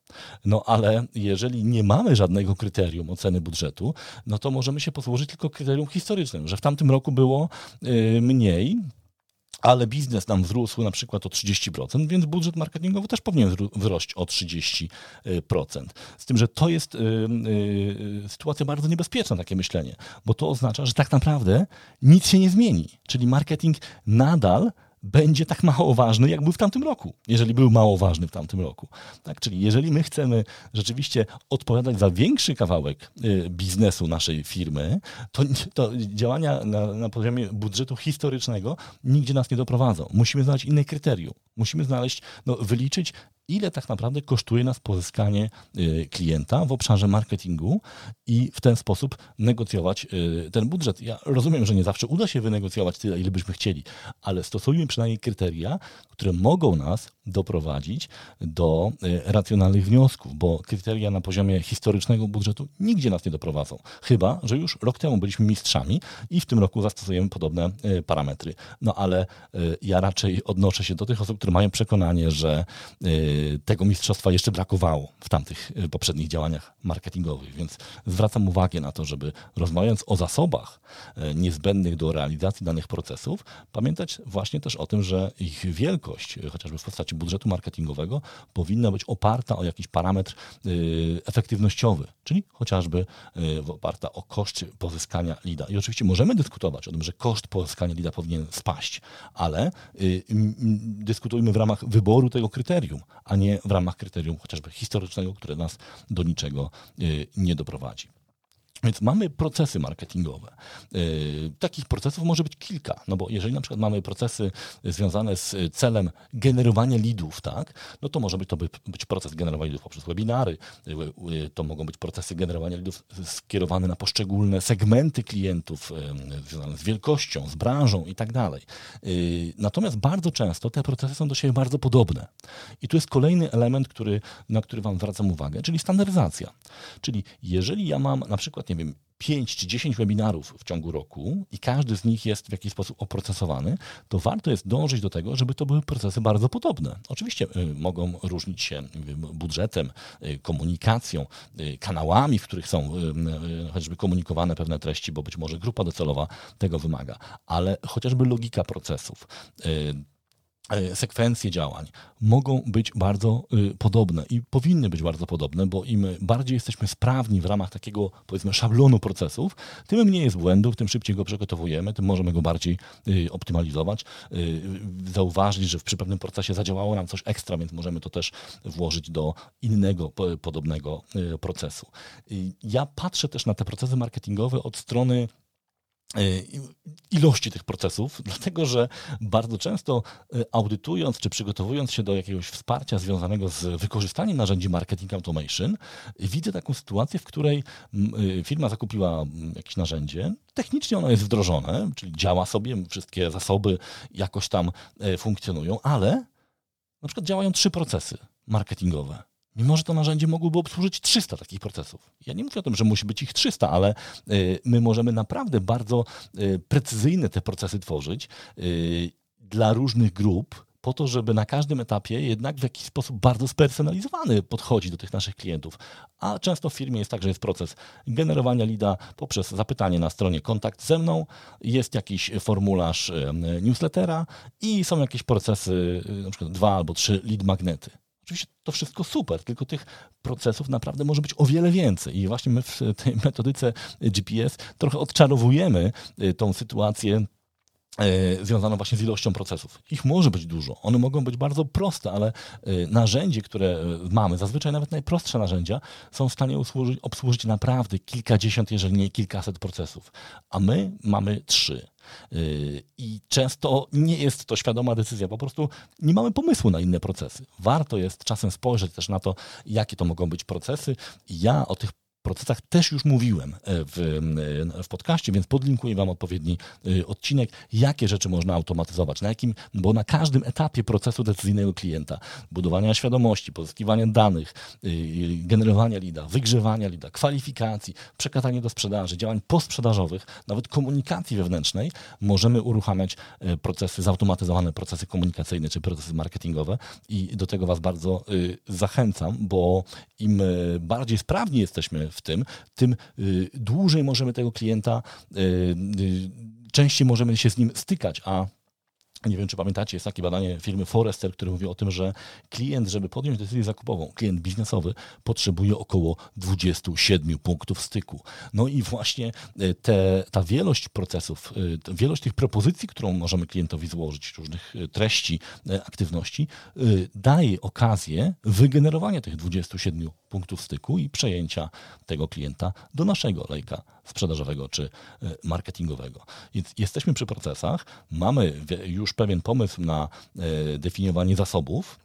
No ale jeżeli nie mamy żadnego kryterium oceny budżetu, no to możemy się posłużyć tylko kryterium historycznym, że w tamtym roku było yy, mniej, ale biznes nam wzrósł na przykład o 30%, więc budżet marketingowy też powinien wzrość o 30%. Z tym, że to jest y, y, sytuacja bardzo niebezpieczna, takie myślenie, bo to oznacza, że tak naprawdę nic się nie zmieni. Czyli marketing nadal będzie tak mało ważny, jak był w tamtym roku, jeżeli był mało ważny w tamtym roku. Tak? Czyli jeżeli my chcemy rzeczywiście odpowiadać za większy kawałek y, biznesu naszej firmy, to, to działania na, na poziomie budżetu historycznego nigdzie nas nie doprowadzą. Musimy znaleźć inne kryterium. Musimy znaleźć, no, wyliczyć, ile tak naprawdę kosztuje nas pozyskanie y, klienta w obszarze marketingu i w ten sposób negocjować y, ten budżet. Ja rozumiem, że nie zawsze uda się wynegocjować tyle, ile byśmy chcieli, ale stosujmy przynajmniej kryteria, które mogą nas doprowadzić do y, racjonalnych wniosków, bo kryteria na poziomie historycznego budżetu nigdzie nas nie doprowadzą. Chyba, że już rok temu byliśmy mistrzami i w tym roku zastosujemy podobne parametry. No ale ja raczej odnoszę się do tych osób, które mają przekonanie, że tego mistrzostwa jeszcze brakowało w tamtych y, poprzednich działaniach marketingowych, więc zwracam uwagę na to, żeby rozmawiając o zasobach y, niezbędnych do realizacji danych procesów, pamiętać właśnie też o tym, że ich wielkość, y, chociażby w postaci budżetu marketingowego, powinna być oparta o jakiś parametr efektywnościowy, czyli chociażby oparta o koszt pozyskania lida. I oczywiście możemy dyskutować o tym, że koszt pozyskania lida powinien spaść, ale dyskutujmy w ramach wyboru tego kryterium, a nie w ramach kryterium chociażby historycznego, które nas do niczego y, nie doprowadzi. Więc mamy procesy marketingowe. Yy, takich procesów może być kilka, no bo jeżeli na przykład mamy procesy związane z celem generowania lidów, tak, no to może być to być proces generowania lidów poprzez webinary, yy, yy, to mogą być procesy generowania lidów skierowane na poszczególne segmenty klientów, związane z wielkością, z branżą i tak dalej. Natomiast bardzo często te procesy są do siebie bardzo podobne. I tu jest kolejny element, który, na który Wam zwracam uwagę, czyli standaryzacja. Czyli jeżeli ja mam na przykład nie wiem, 5 czy 10 webinarów w ciągu roku i każdy z nich jest w jakiś sposób oprocesowany, to warto jest dążyć do tego, żeby to były procesy bardzo podobne. Oczywiście y, mogą różnić się budżetem, y, komunikacją, y, kanałami, w których są chociażby komunikowane pewne treści, bo być może grupa docelowa tego wymaga, ale chociażby logika procesów sekwencje działań mogą być bardzo y, podobne i powinny być bardzo podobne, bo im bardziej jesteśmy sprawni w ramach takiego, powiedzmy, szablonu procesów, tym mniej jest błędów, tym szybciej go przygotowujemy, tym możemy go bardziej y, optymalizować, y, zauważyć, że w pewnym procesie zadziałało nam coś ekstra, więc możemy to też włożyć do innego, podobnego procesu. Ja patrzę też na te procesy marketingowe od strony ilości tych procesów, dlatego że bardzo często y, audytując czy przygotowując się do jakiegoś wsparcia związanego z wykorzystaniem narzędzi marketing automation, widzę taką sytuację, w której y, firma zakupiła jakieś narzędzie, technicznie ono jest wdrożone, czyli działa sobie, wszystkie zasoby jakoś tam funkcjonują, ale na przykład działają trzy procesy marketingowe Mimo, że to narzędzie mogłoby obsłużyć 300 takich procesów. Ja nie mówię o tym, że musi być ich 300, ale y, my możemy naprawdę bardzo y, precyzyjne te procesy tworzyć y, dla różnych grup, po to, żeby na każdym etapie jednak w jakiś sposób bardzo spersonalizowany podchodzić do tych naszych klientów. A często w firmie jest tak, że jest proces generowania lida poprzez zapytanie na stronie kontakt ze mną, jest jakiś formularz newslettera i są jakieś procesy, na przykład dwa albo trzy lead magnety. Oczywiście to wszystko super, tylko tych procesów naprawdę może być o wiele więcej. I właśnie my w tej metodyce GPS trochę odczarowujemy y, tą sytuację y, związaną właśnie z ilością procesów. Ich może być dużo. One mogą być bardzo proste, ale y, narzędzie, które mamy, zazwyczaj nawet najprostsze narzędzia, są w stanie usłużyć, obsłużyć naprawdę kilkadziesiąt, jeżeli nie kilkaset procesów. A my mamy trzy. Yy, I często nie jest to świadoma decyzja, po prostu nie mamy pomysłu na inne procesy. Warto jest czasem spojrzeć też na to, jakie to mogą być procesy. Ja o tych procesach też już mówiłem e, w, e, w podcaście, więc podlinkuję Wam odpowiedni e, odcinek, jakie rzeczy można automatyzować, na jakim, bo na każdym etapie procesu decyzyjnego klienta, budowania świadomości, pozyskiwania danych, generowania lida, wygrzewania lida, kwalifikacji, przekazania do sprzedaży, działań posprzedażowych, nawet komunikacji wewnętrznej, możemy uruchamiać procesy, zautomatyzowane procesy komunikacyjne czy procesy marketingowe i do tego Was bardzo zachęcam, bo im bardziej sprawni jesteśmy w tym, tym y, dłużej możemy tego klienta, y, y, częściej możemy się z nim stykać, a nie wiem, czy pamiętacie, jest takie badanie firmy Forrester, które mówi o tym, że klient, żeby podjąć decyzję zakupową, klient biznesowy potrzebuje około 27 punktów styku. No i właśnie e, te, ta wielość procesów, e, wielość tych propozycji, którą możemy klientowi złożyć, różnych e, treści, aktywności, daje okazję wygenerowania tych 27 punktów styku i przejęcia tego klienta do naszego lejka sprzedażowego czy marketingowego. Więc jesteśmy przy procesach, mamy już pewien pomysł na e, definiowanie zasobów.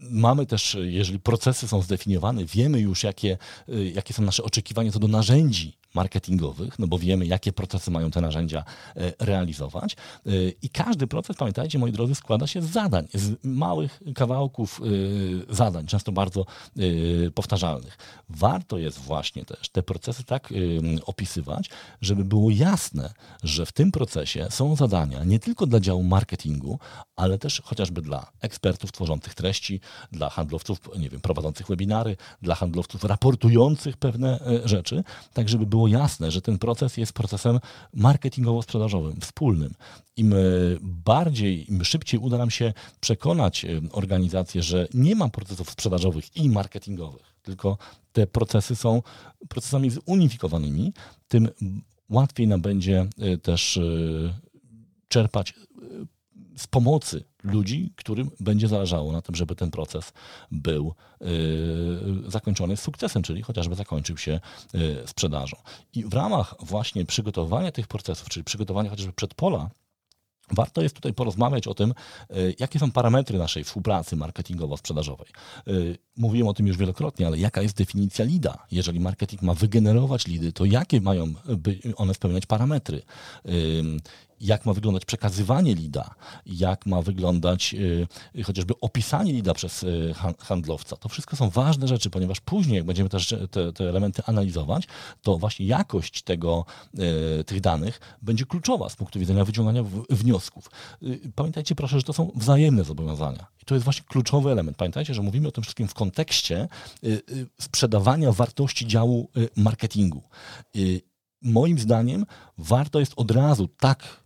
Mamy też, jeżeli procesy są zdefiniowane, wiemy już, jakie, e, jakie są nasze oczekiwania co do narzędzi marketingowych, no bo wiemy, jakie procesy mają te narzędzia e, realizować. E, I każdy proces, pamiętajcie, moi drodzy, składa się z zadań, z małych kawałków e, zadań, często bardzo powtarzalnych. Warto jest właśnie też te procesy tak opisywać, żeby było jasne, że w tym procesie są zadania nie tylko dla działu marketingu, ale też chociażby dla ekspertów tworzących treści, dla handlowców, nie wiem, prowadzących webinary, dla handlowców raportujących pewne rzeczy, tak żeby było jasne, że ten proces jest procesem marketingowo-sprzedażowym, wspólnym. Im e, bardziej, im szybciej uda nam się przekonać e, organizację, że nie ma procesów sprzedażowych i marketingowych, tylko te procesy są procesami zunifikowanymi, tym łatwiej nam będzie e, też czerpać z pomocy ludzi, którym będzie zależało na tym, żeby ten proces był y, zakończony sukcesem, czyli chociażby zakończył się y, sprzedażą. I w ramach właśnie przygotowania tych procesów, czyli przygotowania chociażby przedpola, Warto jest tutaj porozmawiać o tym, y, jakie są parametry naszej współpracy marketingowo-sprzedażowej. Mówiłem o tym już wielokrotnie, ale jaka jest definicja lida? Jeżeli marketing ma wygenerować lidy, to jakie mają one spełniać parametry? Jak ma wyglądać przekazywanie lida, jak ma wyglądać y, chociażby opisanie lida przez y, handlowca. To wszystko są ważne rzeczy, ponieważ później, jak będziemy też te, te elementy analizować, to właśnie jakość tego, y, tych danych będzie kluczowa z punktu widzenia wyciągania wniosków. Pamiętajcie proszę, że to są wzajemne zobowiązania. I to jest właśnie kluczowy element. Pamiętajcie, że mówimy o tym wszystkim w kontekście sprzedawania wartości działu marketingu moim zdaniem warto jest od razu tak Y,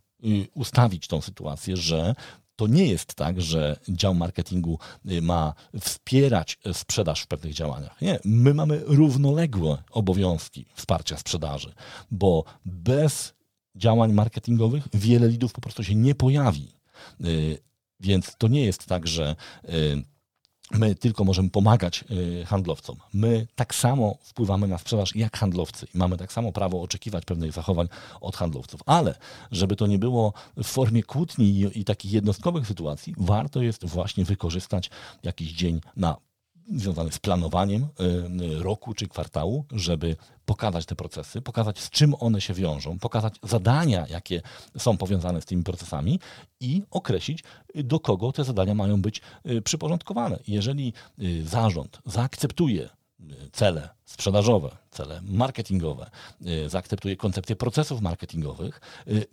ustawić tą sytuację, że to nie jest tak, że dział marketingu y, ma wspierać y, sprzedaż w pewnych działaniach. Nie, my mamy równoległe obowiązki wsparcia sprzedaży, bo bez działań marketingowych wiele lidów po prostu się nie pojawi. Więc to nie jest tak, że my tylko możemy pomagać y, handlowcom. My tak samo wpływamy na sprzedaż jak handlowcy i mamy tak samo prawo oczekiwać pewnych zachowań od handlowców. Ale żeby to nie było w formie kłótni i, i takich jednostkowych sytuacji, warto jest właśnie wykorzystać jakiś dzień na związany z planowaniem y, roku czy kwartału, żeby pokazać te procesy, pokazać z czym one się wiążą, pokazać zadania, jakie są powiązane z tymi procesami i określić, do kogo te zadania mają być y, przyporządkowane. Jeżeli y, zarząd zaakceptuje cele sprzedażowe, cele marketingowe, zaakceptuje koncepcję procesów marketingowych,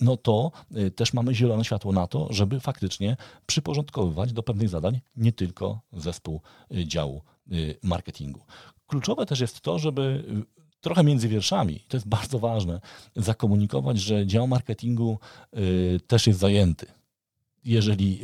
no to też mamy zielone światło na to, żeby faktycznie przyporządkowywać do pewnych zadań nie tylko zespół działu marketingu. Kluczowe też jest to, żeby trochę między wierszami, to jest bardzo ważne, zakomunikować, że dział marketingu też jest zajęty. Jeżeli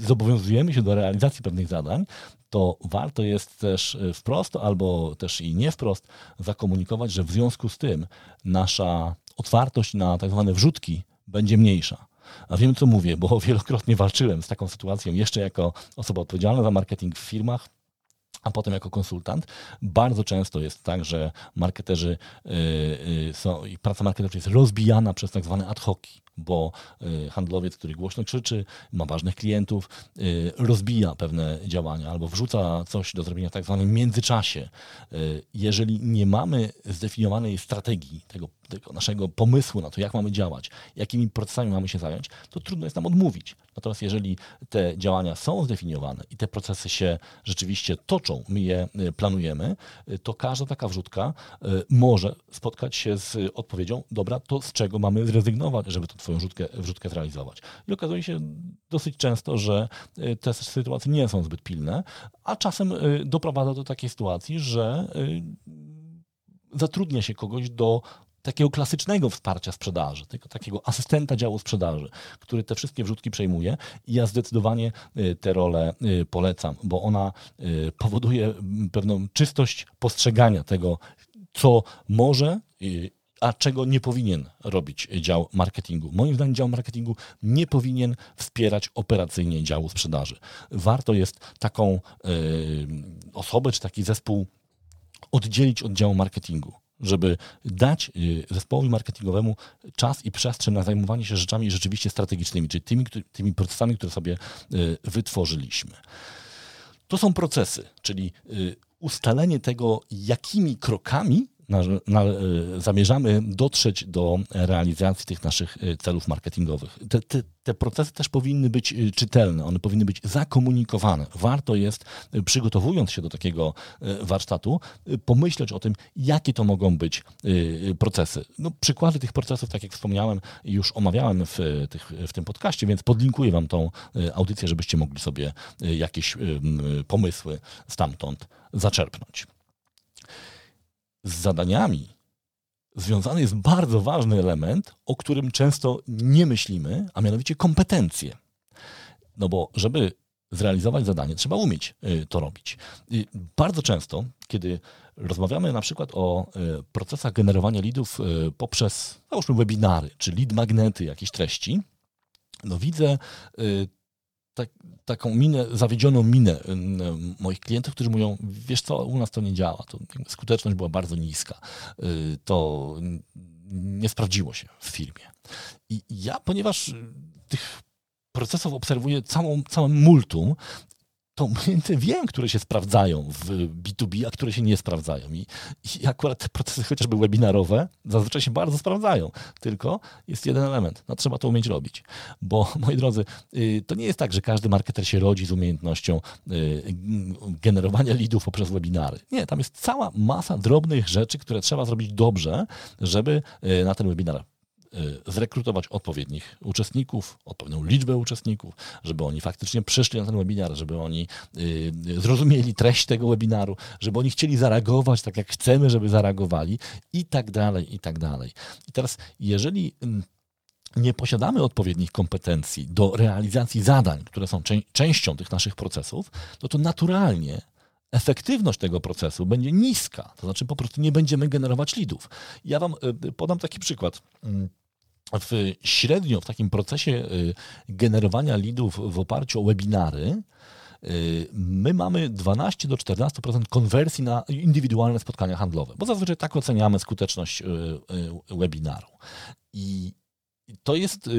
zobowiązujemy się do realizacji pewnych zadań, to warto jest też e, wprost albo też i nie wprost zakomunikować, że w związku z tym nasza otwartość na tak zwane wrzutki będzie mniejsza. A wiem, co mówię, bo wielokrotnie walczyłem z taką sytuacją jeszcze jako osoba odpowiedzialna za marketing w firmach, a potem jako konsultant. Bardzo często jest tak, że marketerzy yy, są, i praca marketerów jest rozbijana przez tak zwane ad hoci bo y, handlowiec, który głośno krzyczy, ma ważnych klientów, y, rozbija pewne działania albo wrzuca coś do zrobienia w tak zwanym międzyczasie. Y, jeżeli nie mamy zdefiniowanej strategii tego, tego naszego pomysłu na to, jak mamy działać, jakimi procesami mamy się zająć, to trudno jest nam odmówić. Natomiast jeżeli te działania są zdefiniowane i te procesy się rzeczywiście toczą, my je planujemy, to każda taka wrzutka może spotkać się z odpowiedzią, dobra, to z czego mamy zrezygnować, żeby to swoją wrzutkę, wrzutkę zrealizować. I okazuje się dosyć często, że y, te sytuacje nie są zbyt pilne, a czasem y, doprowadza do takiej sytuacji, że y, zatrudnia się kogoś do takiego klasycznego wsparcia sprzedaży, tego takiego asystenta działu sprzedaży, który te wszystkie wrzutki przejmuje i ja zdecydowanie tę rolę polecam, bo ona powoduje pewną czystość postrzegania tego, co może a czego nie powinien robić dział marketingu. Moim zdaniem dział marketingu nie powinien wspierać operacyjnie działu sprzedaży. Warto jest taką y, osobę czy taki zespół oddzielić od działu marketingu żeby dać e, zespołowi marketingowemu czas i przestrzeń na zajmowanie się rzeczami rzeczywiście strategicznymi, czyli tymi, tymi procesami, które sobie e, wytworzyliśmy. To są procesy, czyli ustalenie tego, jakimi krokami na, na, zamierzamy dotrzeć do realizacji tych naszych e, celów marketingowych. Te, te, te, procesy też powinny być e, czytelne, one powinny być zakomunikowane. Warto jest, przygotowując się do takiego warsztatu, pomyśleć o tym, jakie to mogą być procesy. No, przykłady tych procesów, tak jak wspomniałem, już omawiałem w, tych, w tym podcaście, więc podlinkuję Wam tą audycję, żebyście mogli sobie jakieś pomysły stamtąd zaczerpnąć z zadaniami związany jest bardzo ważny element, o którym często nie myślimy, a mianowicie kompetencje. No bo żeby zrealizować zadanie, trzeba umieć y, to robić. Bardzo często, kiedy rozmawiamy na przykład o y, procesach generowania lidów y, poprzez, załóżmy, webinary, czy lead magnety, jakieś treści, no widzę tak, taką minę, zawiedzioną minę moich klientów, którzy mówią, wiesz co, u nas to nie działa, to skuteczność była bardzo niska, y, to nie sprawdziło się w firmie. I ja, ponieważ tych procesów obserwuję całą, całym multum, to wiem, które się sprawdzają w B2B, a które się nie sprawdzają. I, I, akurat te procesy, chociażby webinarowe, zazwyczaj się bardzo sprawdzają. Tylko jest jeden element. No, trzeba to umieć robić. Bo, moi drodzy, y, to nie jest tak, że każdy marketer się rodzi z umiejętnością y, generowania lidów poprzez webinary. Nie, tam jest cała masa drobnych rzeczy, które trzeba zrobić dobrze, żeby y, na ten webinar zrekrutować odpowiednich uczestników, odpowiednią liczbę uczestników, żeby oni faktycznie przyszli na ten webinar, żeby oni y, zrozumieli treść tego webinaru, żeby oni chcieli zareagować tak, jak chcemy, żeby zareagowali i tak dalej, i tak dalej. I teraz, jeżeli mm, nie posiadamy odpowiednich kompetencji do realizacji zadań, które są częścią tych naszych procesów, no to naturalnie efektywność tego procesu będzie niska. To znaczy po prostu nie będziemy generować lidów. Ja Wam y, podam taki przykład. W średnio w takim procesie y, generowania lidów w oparciu o webinary, y, my mamy 12 do 14% konwersji na indywidualne spotkania handlowe, bo zazwyczaj tak oceniamy skuteczność y, webinaru. I to jest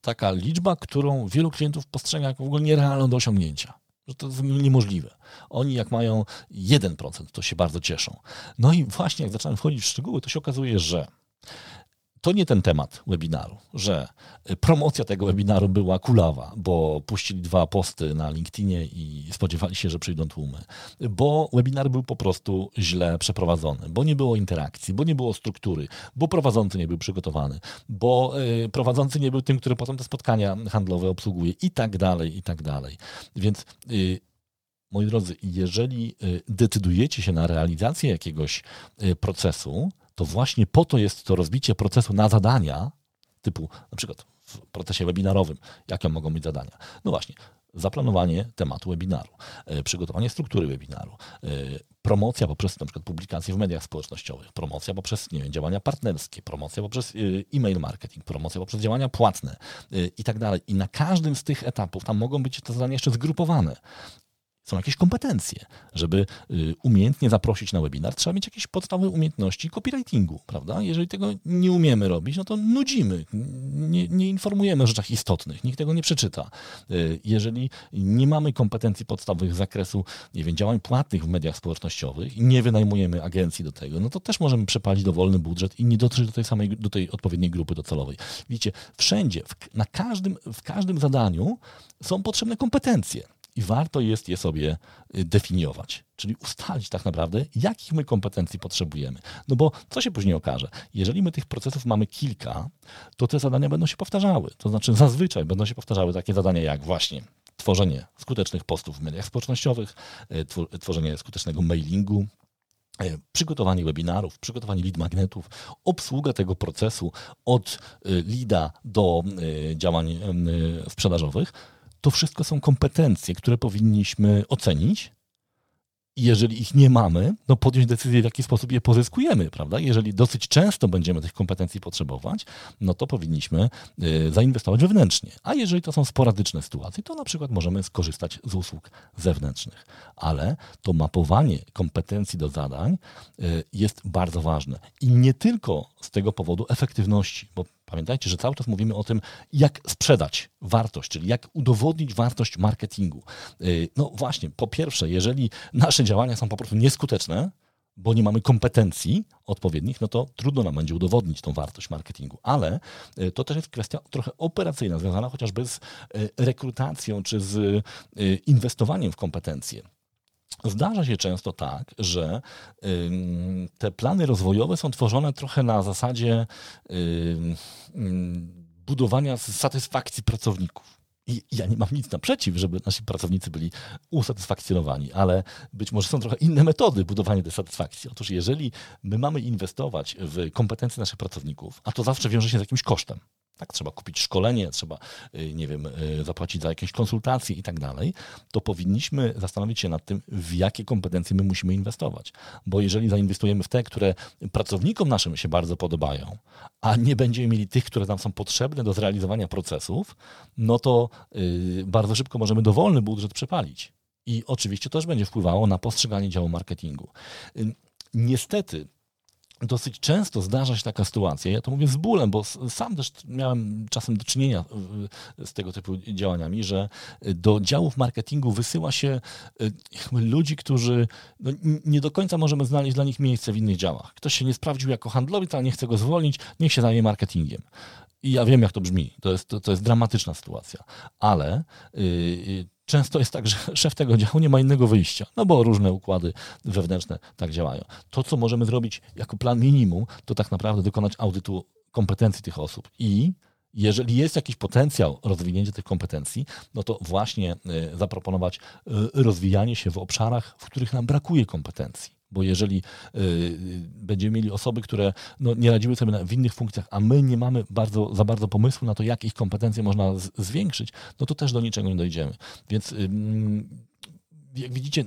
taka liczba, którą wielu klientów postrzega jako w ogóle nierealną do osiągnięcia. Że to jest niemożliwe. Oni jak mają 1%, to się bardzo cieszą. No i właśnie jak zacząłem wchodzić w szczegóły, to się okazuje, że to nie ten temat webinaru, że promocja tego webinaru była kulawa, bo puścili dwa posty na LinkedInie i spodziewali się, że przyjdą tłumy, bo webinar był po prostu źle przeprowadzony, bo nie było interakcji, bo nie było struktury, bo prowadzący nie był przygotowany, bo y, prowadzący nie był tym, który potem te spotkania handlowe obsługuje i tak dalej, i tak dalej. Więc y, moi drodzy, jeżeli y, decydujecie się na realizację jakiegoś procesu, to właśnie po to jest to rozbicie procesu na zadania, typu na przykład w procesie webinarowym, jakie mogą być zadania. No właśnie, zaplanowanie tematu webinaru, e, przygotowanie struktury webinaru, e, promocja poprzez na przykład publikacje w mediach społecznościowych, promocja poprzez nie wiem, działania partnerskie, promocja poprzez e, e-mail marketing, promocja poprzez działania płatne i tak dalej. I na każdym z tych etapów tam mogą być te zadania jeszcze zgrupowane są jakieś kompetencje. Żeby y, umiejętnie zaprosić na webinar, trzeba mieć jakieś podstawowe umiejętności copywritingu, prawda? Jeżeli tego nie umiemy robić, no to nudzimy, nie, nie informujemy o rzeczach istotnych, nikt tego nie przeczyta. Y, jeżeli nie mamy kompetencji podstawowych z zakresu, nie wiem, działań płatnych w mediach społecznościowych i nie wynajmujemy agencji do tego, no to też możemy przepalić dowolny budżet i nie dotrzeć do tej samej, do tej odpowiedniej grupy docelowej. Widzicie, wszędzie, w, na każdym, w każdym zadaniu są potrzebne kompetencje i warto jest je sobie y, definiować, czyli ustalić tak naprawdę, jakich my kompetencji potrzebujemy. No bo co się później okaże? Jeżeli my tych procesów mamy kilka, to te zadania będą się powtarzały. To znaczy zazwyczaj będą się powtarzały takie zadania jak właśnie tworzenie skutecznych postów w mediach społecznościowych, y, tworzenie skutecznego mailingu, E, przygotowanie webinarów, przygotowanie lead magnetów, obsługa tego procesu od leada do działań sprzedażowych, to wszystko są kompetencje, które powinniśmy ocenić jeżeli ich nie mamy, no podjąć decyzję, w jaki sposób je pozyskujemy, prawda? Jeżeli dosyć często będziemy tych kompetencji potrzebować, no to powinniśmy y, zainwestować wewnętrznie. A jeżeli to są sporadyczne sytuacje, to na przykład możemy skorzystać z usług zewnętrznych. Ale to mapowanie kompetencji do zadań y, jest bardzo ważne. I nie tylko z tego powodu efektywności, bo Pamiętajcie, że cały czas mówimy o tym, jak sprzedać wartość, czyli jak udowodnić wartość marketingu. Y, no właśnie, po pierwsze, jeżeli nasze działania są po prostu nieskuteczne, bo nie mamy kompetencji odpowiednich, no to trudno nam będzie udowodnić tą wartość marketingu. Ale y, to też jest kwestia trochę operacyjna, związana chociażby z y, rekrutacją czy z inwestowaniem w kompetencje. Zdarza się często tak, że te plany rozwojowe są tworzone trochę na zasadzie budowania satysfakcji pracowników. I ja nie mam nic naprzeciw, żeby nasi pracownicy byli usatysfakcjonowani, ale być może są trochę inne metody budowania tej satysfakcji. Otóż jeżeli my mamy inwestować w kompetencje naszych pracowników, a to zawsze wiąże się z jakimś kosztem, tak, trzeba kupić szkolenie, trzeba, y, nie wiem, y, zapłacić za jakieś konsultacje i tak dalej, to powinniśmy zastanowić się nad tym, w jakie kompetencje my musimy inwestować. Bo jeżeli zainwestujemy w te, które pracownikom naszym się bardzo podobają, a nie będziemy mieli tych, które nam są potrzebne do zrealizowania procesów, no to yy, bardzo szybko możemy dowolny budżet przepalić. I oczywiście też będzie wpływało na postrzeganie działu marketingu. Niestety, dosyć często zdarza się taka sytuacja, ja to mówię z bólem, bo sam też miałem czasem do czynienia z tego typu działaniami, że do działów marketingu wysyła się e, ludzi, którzy no, nie do końca możemy znaleźć dla nich miejsce w innych działach. Ktoś się nie sprawdził jako handlowiec, ale nie chce go zwolnić, niech się zajmie marketingiem. I ja wiem, jak to brzmi. To jest, to, to jest dramatyczna sytuacja. Ale yy, często jest tak, że szef tego działu nie ma innego wyjścia, no bo różne układy wewnętrzne tak działają. To, co możemy zrobić jako plan minimum, to tak naprawdę dokonać audytu kompetencji tych osób i jeżeli jest jakiś potencjał rozwinięcia tych kompetencji, no to właśnie e, zaproponować e, rozwijanie się w obszarach, w których nam brakuje kompetencji. Bo jeżeli y, będziemy mieli osoby, które no, nie radziły sobie w innych funkcjach, a my nie mamy bardzo, za bardzo pomysłu na to, jak ich kompetencje można z, zwiększyć, no to też do niczego nie dojdziemy. Więc y, jak widzicie,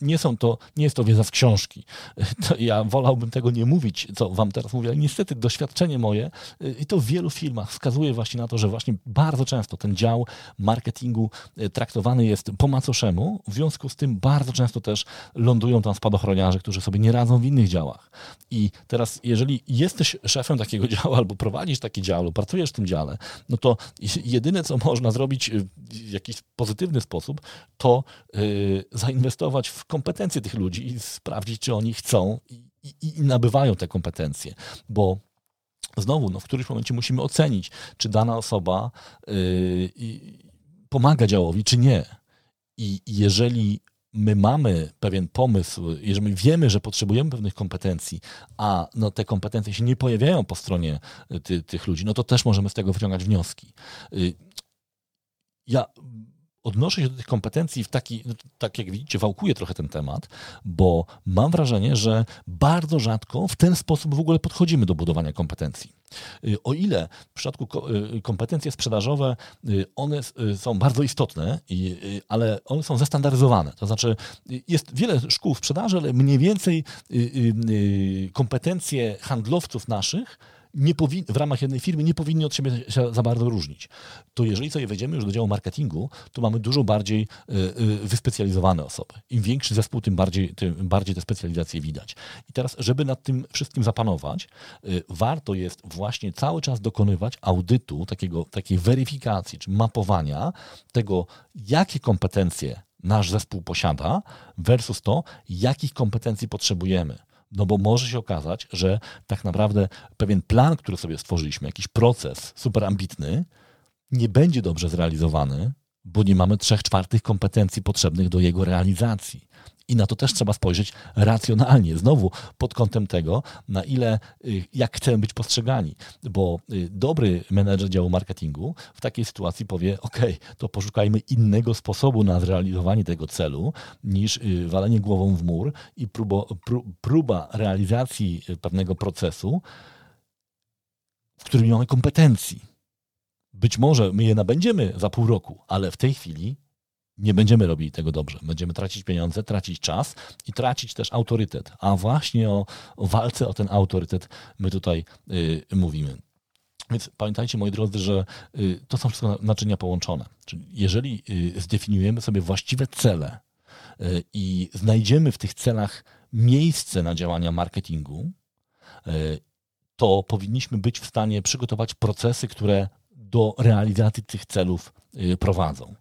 nie są to, nie jest to wiedza z książki. To ja wolałbym tego nie mówić, co wam teraz mówię, ale niestety doświadczenie moje y, i to w wielu filmach wskazuje właśnie na to, że właśnie bardzo często ten dział marketingu y, traktowany jest po macoszemu, w związku z tym bardzo często też lądują tam spadochroniarze, którzy sobie nie radzą w innych działach. I teraz, jeżeli jesteś szefem takiego działu, albo prowadzisz taki dział, albo pracujesz w tym dziale, no to jedyne, co można zrobić y, w jakiś pozytywny sposób, to yy, zainwestować w kompetencje tych ludzi i sprawdzić, czy oni chcą i, i, i nabywają te kompetencje, bo znowu, no, w którymś momencie musimy ocenić, czy dana osoba yy, pomaga działowi, czy nie. I jeżeli my mamy pewien pomysł, jeżeli wiemy, że potrzebujemy pewnych kompetencji, a no, te kompetencje się nie pojawiają po stronie ty, tych ludzi, no to też możemy z tego wyciągać wnioski. Yy, ja odnoszę się do tych kompetencji w taki, no, tak jak widzicie, wałkuję trochę ten temat, bo mam wrażenie, że bardzo rzadko w ten sposób w ogóle podchodzimy do budowania kompetencji. Y, o ile w przypadku y, kompetencje sprzedażowe, y, one są bardzo istotne, ale one są zestandaryzowane. To znaczy, jest wiele szkół sprzedaży, ale mniej więcej kompetencje handlowców naszych nie powin, w ramach jednej firmy nie powinni od siebie się za bardzo różnić. To jeżeli sobie wejdziemy już do działu marketingu, to mamy dużo bardziej y, y, wyspecjalizowane osoby. Im większy zespół, tym bardziej, tym bardziej te specjalizacje widać. I teraz, żeby nad tym wszystkim zapanować, y, warto jest właśnie cały czas dokonywać audytu, takiego, takiej weryfikacji, czy mapowania tego, jakie kompetencje nasz zespół posiada versus to, jakich kompetencji potrzebujemy. No bo może się okazać, że tak naprawdę pewien plan, który sobie stworzyliśmy, jakiś proces super ambitny, nie będzie dobrze zrealizowany, bo nie mamy trzech czwartych kompetencji potrzebnych do jego realizacji. I na to też trzeba spojrzeć racjonalnie, znowu pod kątem tego, na ile, y, jak chcemy być postrzegani. Bo y, dobry menedżer działu marketingu w takiej sytuacji powie: OK, to poszukajmy innego sposobu na zrealizowanie tego celu niż y, walenie głową w mur i próbo, próba realizacji pewnego procesu, w którym nie mamy kompetencji. Być może my je nabędziemy za pół roku, ale w tej chwili nie będziemy robili tego dobrze. Będziemy tracić pieniądze, tracić czas i tracić też autorytet. A właśnie o, o walce o ten autorytet my tutaj y, mówimy. Więc pamiętajcie, moi drodzy, że y, to są wszystko naczynia połączone. Czyli jeżeli y, zdefiniujemy sobie właściwe cele y, i znajdziemy w tych celach miejsce na działania marketingu, y, to powinniśmy być w stanie przygotować procesy, które do realizacji tych celów y, prowadzą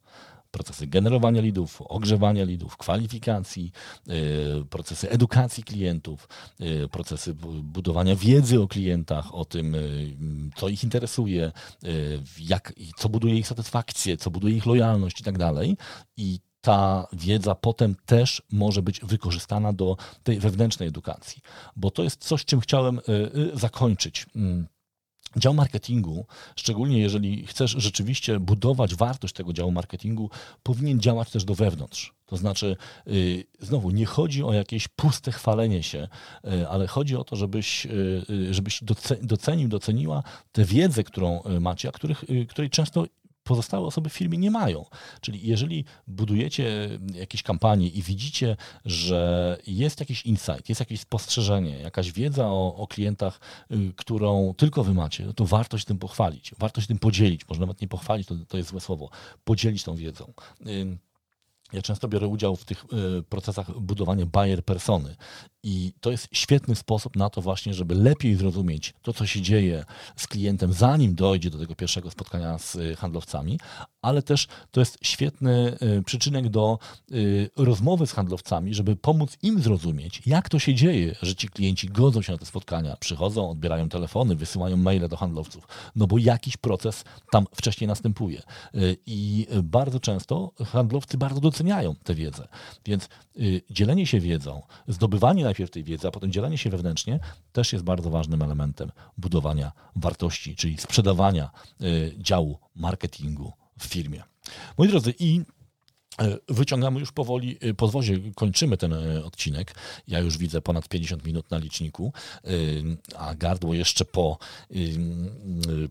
procesy generowania lidów, ogrzewania lidów, kwalifikacji, y, procesy edukacji klientów, y, procesy budowania wiedzy o klientach, o tym, co ich interesuje, jak, co buduje ich satysfakcję, co buduje ich lojalność i tak dalej. I ta wiedza potem też może być wykorzystana do tej wewnętrznej edukacji, bo to jest coś, czym chciałem zakończyć. Dział marketingu, szczególnie jeżeli chcesz rzeczywiście budować wartość tego działu marketingu, powinien działać też do wewnątrz. To znaczy, yy, znowu, nie chodzi o jakieś puste chwalenie się, yy, ale chodzi o to, żebyś, yy, żebyś docenił, doceniła tę wiedzę, którą y, macie, a których, y, której często pozostałe osoby w firmie nie mają. Czyli jeżeli budujecie jakieś kampanie i widzicie, że jest jakiś insight, jest jakieś spostrzeżenie, jakaś wiedza o, o klientach, y, którą tylko wy macie, to warto się tym pochwalić, warto się tym podzielić, może nawet nie pochwalić, to, to jest złe słowo, podzielić tą wiedzą. Ja często biorę udział w tych y, procesach budowania buyer persony i to jest świetny sposób na to właśnie, żeby lepiej zrozumieć to, co się dzieje z klientem, zanim dojdzie do tego pierwszego spotkania z y, handlowcami, ale też to jest świetny y, przyczynek do rozmowy z handlowcami, żeby pomóc im zrozumieć, jak to się dzieje, że ci klienci godzą się na te spotkania, przychodzą, odbierają telefony, wysyłają maile do handlowców, no bo jakiś proces tam wcześniej następuje. I bardzo często handlowcy bardzo doceniają tę wiedzę. Więc y, dzielenie się wiedzą, zdobywanie najpierw tej wiedzy, a potem dzielenie się wewnętrznie też jest bardzo ważnym elementem budowania wartości, czyli sprzedawania y, działu marketingu w firmie. Moi drodzy, i e, Wyciągamy już powoli y, podwozie, kończymy ten odcinek. Ja już widzę ponad 50 minut na liczniku, a gardło jeszcze po,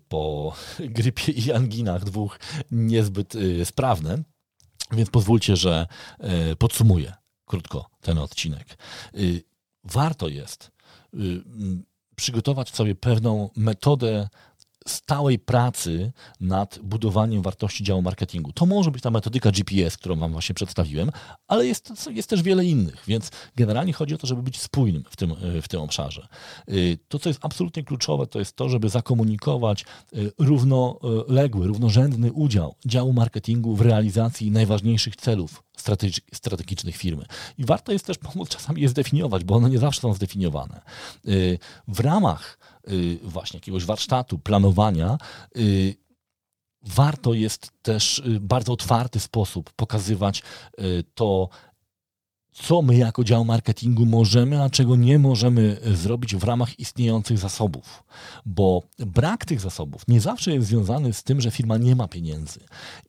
po grypie i anginach dwóch niezbyt sprawne. Więc pozwólcie, że podsumuję krótko ten odcinek. Warto jest e, przygotować sobie pewną metodę stałej pracy nad budowaniem wartości działu marketingu. To może być ta metodyka GPS, którą Wam właśnie przedstawiłem, ale jest, jest też wiele innych, więc generalnie chodzi o to, żeby być spójnym w tym, w tym obszarze. To, co jest absolutnie kluczowe, to jest to, żeby zakomunikować równoległy, równorzędny udział działu marketingu w realizacji najważniejszych celów strategicznych firmy. I warto jest też pomóc czasami je zdefiniować, bo one nie zawsze są zdefiniowane. W ramach Y, właśnie jakiegoś warsztatu, planowania, y, warto jest też y, bardzo otwarty sposób pokazywać to, co my jako dział marketingu możemy, a czego nie możemy zrobić w ramach istniejących zasobów. Bo brak tych zasobów nie zawsze jest związany z tym, że firma nie ma pieniędzy.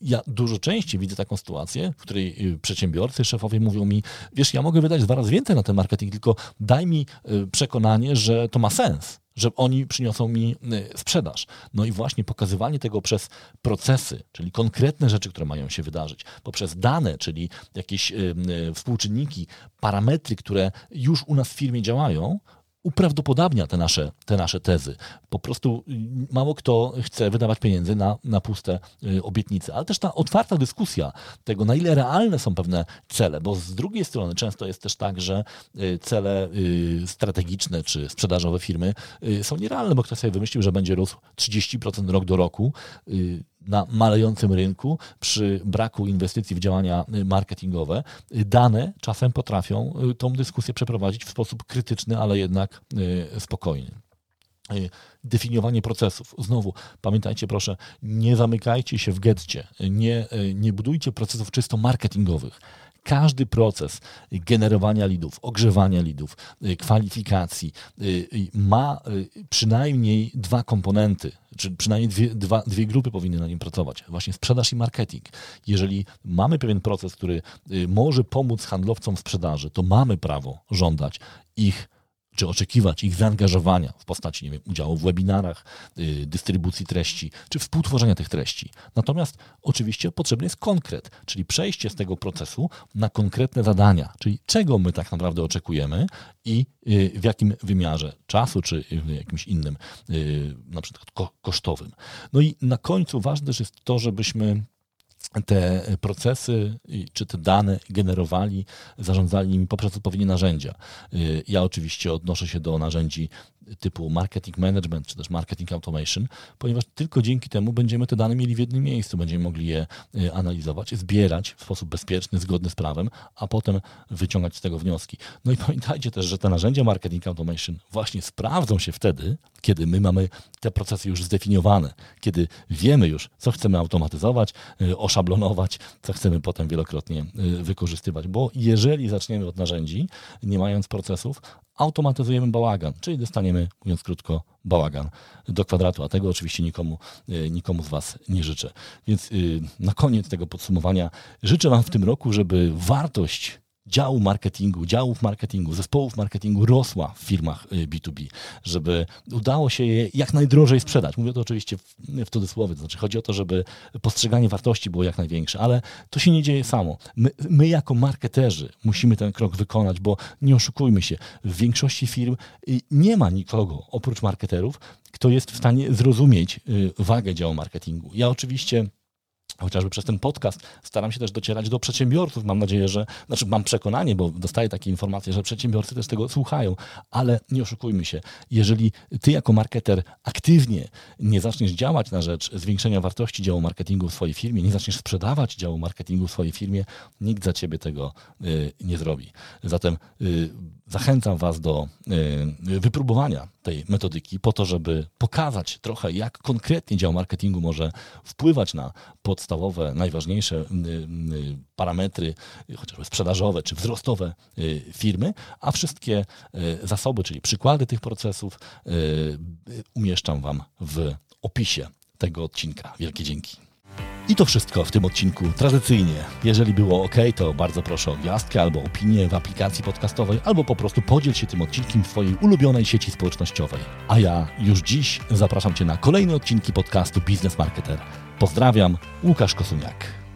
Ja dużo częściej widzę taką sytuację, w której przedsiębiorcy, szefowie mówią mi, wiesz, ja mogę wydać dwa razy więcej na ten marketing, tylko daj mi przekonanie, że to ma sens że oni przyniosą mi y, sprzedaż. No i właśnie pokazywanie tego przez procesy, czyli konkretne rzeczy, które mają się wydarzyć, poprzez dane, czyli jakieś y, y, współczynniki, parametry, które już u nas w firmie działają, uprawdopodobnia te nasze, te nasze tezy. Po prostu mało kto chce wydawać pieniędzy na, na puste y, obietnice, ale też ta otwarta dyskusja tego, na ile realne są pewne cele, bo z drugiej strony często jest też tak, że y, cele y, strategiczne czy sprzedażowe firmy są nierealne, bo ktoś sobie wymyślił, że będzie rósł 30% rok do roku na malejącym rynku, przy braku inwestycji w działania marketingowe, dane czasem potrafią y, tą dyskusję przeprowadzić w sposób krytyczny, ale jednak y, spokojny y, definiowanie procesów. Znowu, pamiętajcie proszę, nie zamykajcie się w getcie, nie, nie budujcie procesów czysto marketingowych. Każdy proces generowania lidów, ogrzewania lidów, kwalifikacji ma przynajmniej dwa komponenty, czy przynajmniej dwie, dwa, dwie grupy powinny na nim pracować. Właśnie sprzedaż i marketing. Jeżeli mamy pewien proces, który może pomóc handlowcom w sprzedaży, to mamy prawo żądać ich czy oczekiwać ich zaangażowania w postaci nie wiem, udziału w webinarach, yy, dystrybucji treści, czy współtworzenia tych treści. Natomiast oczywiście potrzebny jest konkret, czyli przejście z tego procesu na konkretne zadania, czyli czego my tak naprawdę oczekujemy i yy, w jakim wymiarze czasu, czy w jakimś innym, yy, na przykład ko kosztowym. No i na końcu ważne jest to, żebyśmy te procesy czy te dane generowali, zarządzali nimi poprzez odpowiednie narzędzia. Y, ja oczywiście odnoszę się do narzędzi typu marketing management czy też marketing automation, ponieważ tylko dzięki temu będziemy te dane mieli w jednym miejscu, będziemy mogli je y, analizować, zbierać w sposób bezpieczny, zgodny z prawem, a potem wyciągać z tego wnioski. No i pamiętajcie też, że te narzędzia marketing automation właśnie sprawdzą się wtedy, kiedy my mamy te procesy już zdefiniowane, kiedy wiemy już, co chcemy automatyzować, y, oszablonować, co chcemy potem wielokrotnie wykorzystywać, bo jeżeli zaczniemy od narzędzi, nie mając procesów, automatyzujemy bałagan, czyli dostaniemy, mówiąc krótko, bałagan do kwadratu, a tego oczywiście nikomu, e, nikomu z Was nie życzę. Więc y, na koniec tego podsumowania życzę Wam w tym roku, żeby wartość działu marketingu, działów marketingu, zespołów marketingu rosła w firmach B2B, y, żeby udało się je jak najdrożej sprzedać. Mówię to oczywiście w, w cudzysłowie, to znaczy chodzi o to, żeby postrzeganie wartości było jak największe, ale to się nie dzieje samo. My, my jako marketerzy musimy ten krok wykonać, bo nie oszukujmy się, w większości firm y, nie ma nikogo oprócz marketerów, kto jest w stanie zrozumieć y, wagę działu marketingu. Ja oczywiście chociażby przez ten podcast staram się też docierać do przedsiębiorców. Mam nadzieję, że, znaczy mam przekonanie, bo dostaję takie informacje, że przedsiębiorcy też tego słuchają, ale nie oszukujmy się, jeżeli ty jako marketer aktywnie nie zaczniesz działać na rzecz zwiększenia wartości działu marketingu w swojej firmie, nie zaczniesz sprzedawać działu marketingu w swojej firmie, nikt za ciebie tego y, nie zrobi. Zatem y, zachęcam was do y, wypróbowania tej metodyki po to, żeby pokazać trochę, jak konkretnie dział marketingu może wpływać na podstawowe, najważniejsze y, y, parametry, chociażby sprzedażowe czy wzrostowe y, firmy, a wszystkie zasoby, czyli przykłady tych procesów umieszczam Wam w opisie tego odcinka. Wielkie dzięki. I to wszystko w tym odcinku. Tradycyjnie, jeżeli było ok, to bardzo proszę o gwiazdkę albo opinię w aplikacji podcastowej, albo po prostu podziel się tym odcinkiem w swojej ulubionej sieci społecznościowej. A ja już dziś zapraszam Cię na kolejne odcinki podcastu Biznes Marketer. Pozdrawiam, Łukasz Kosuniak.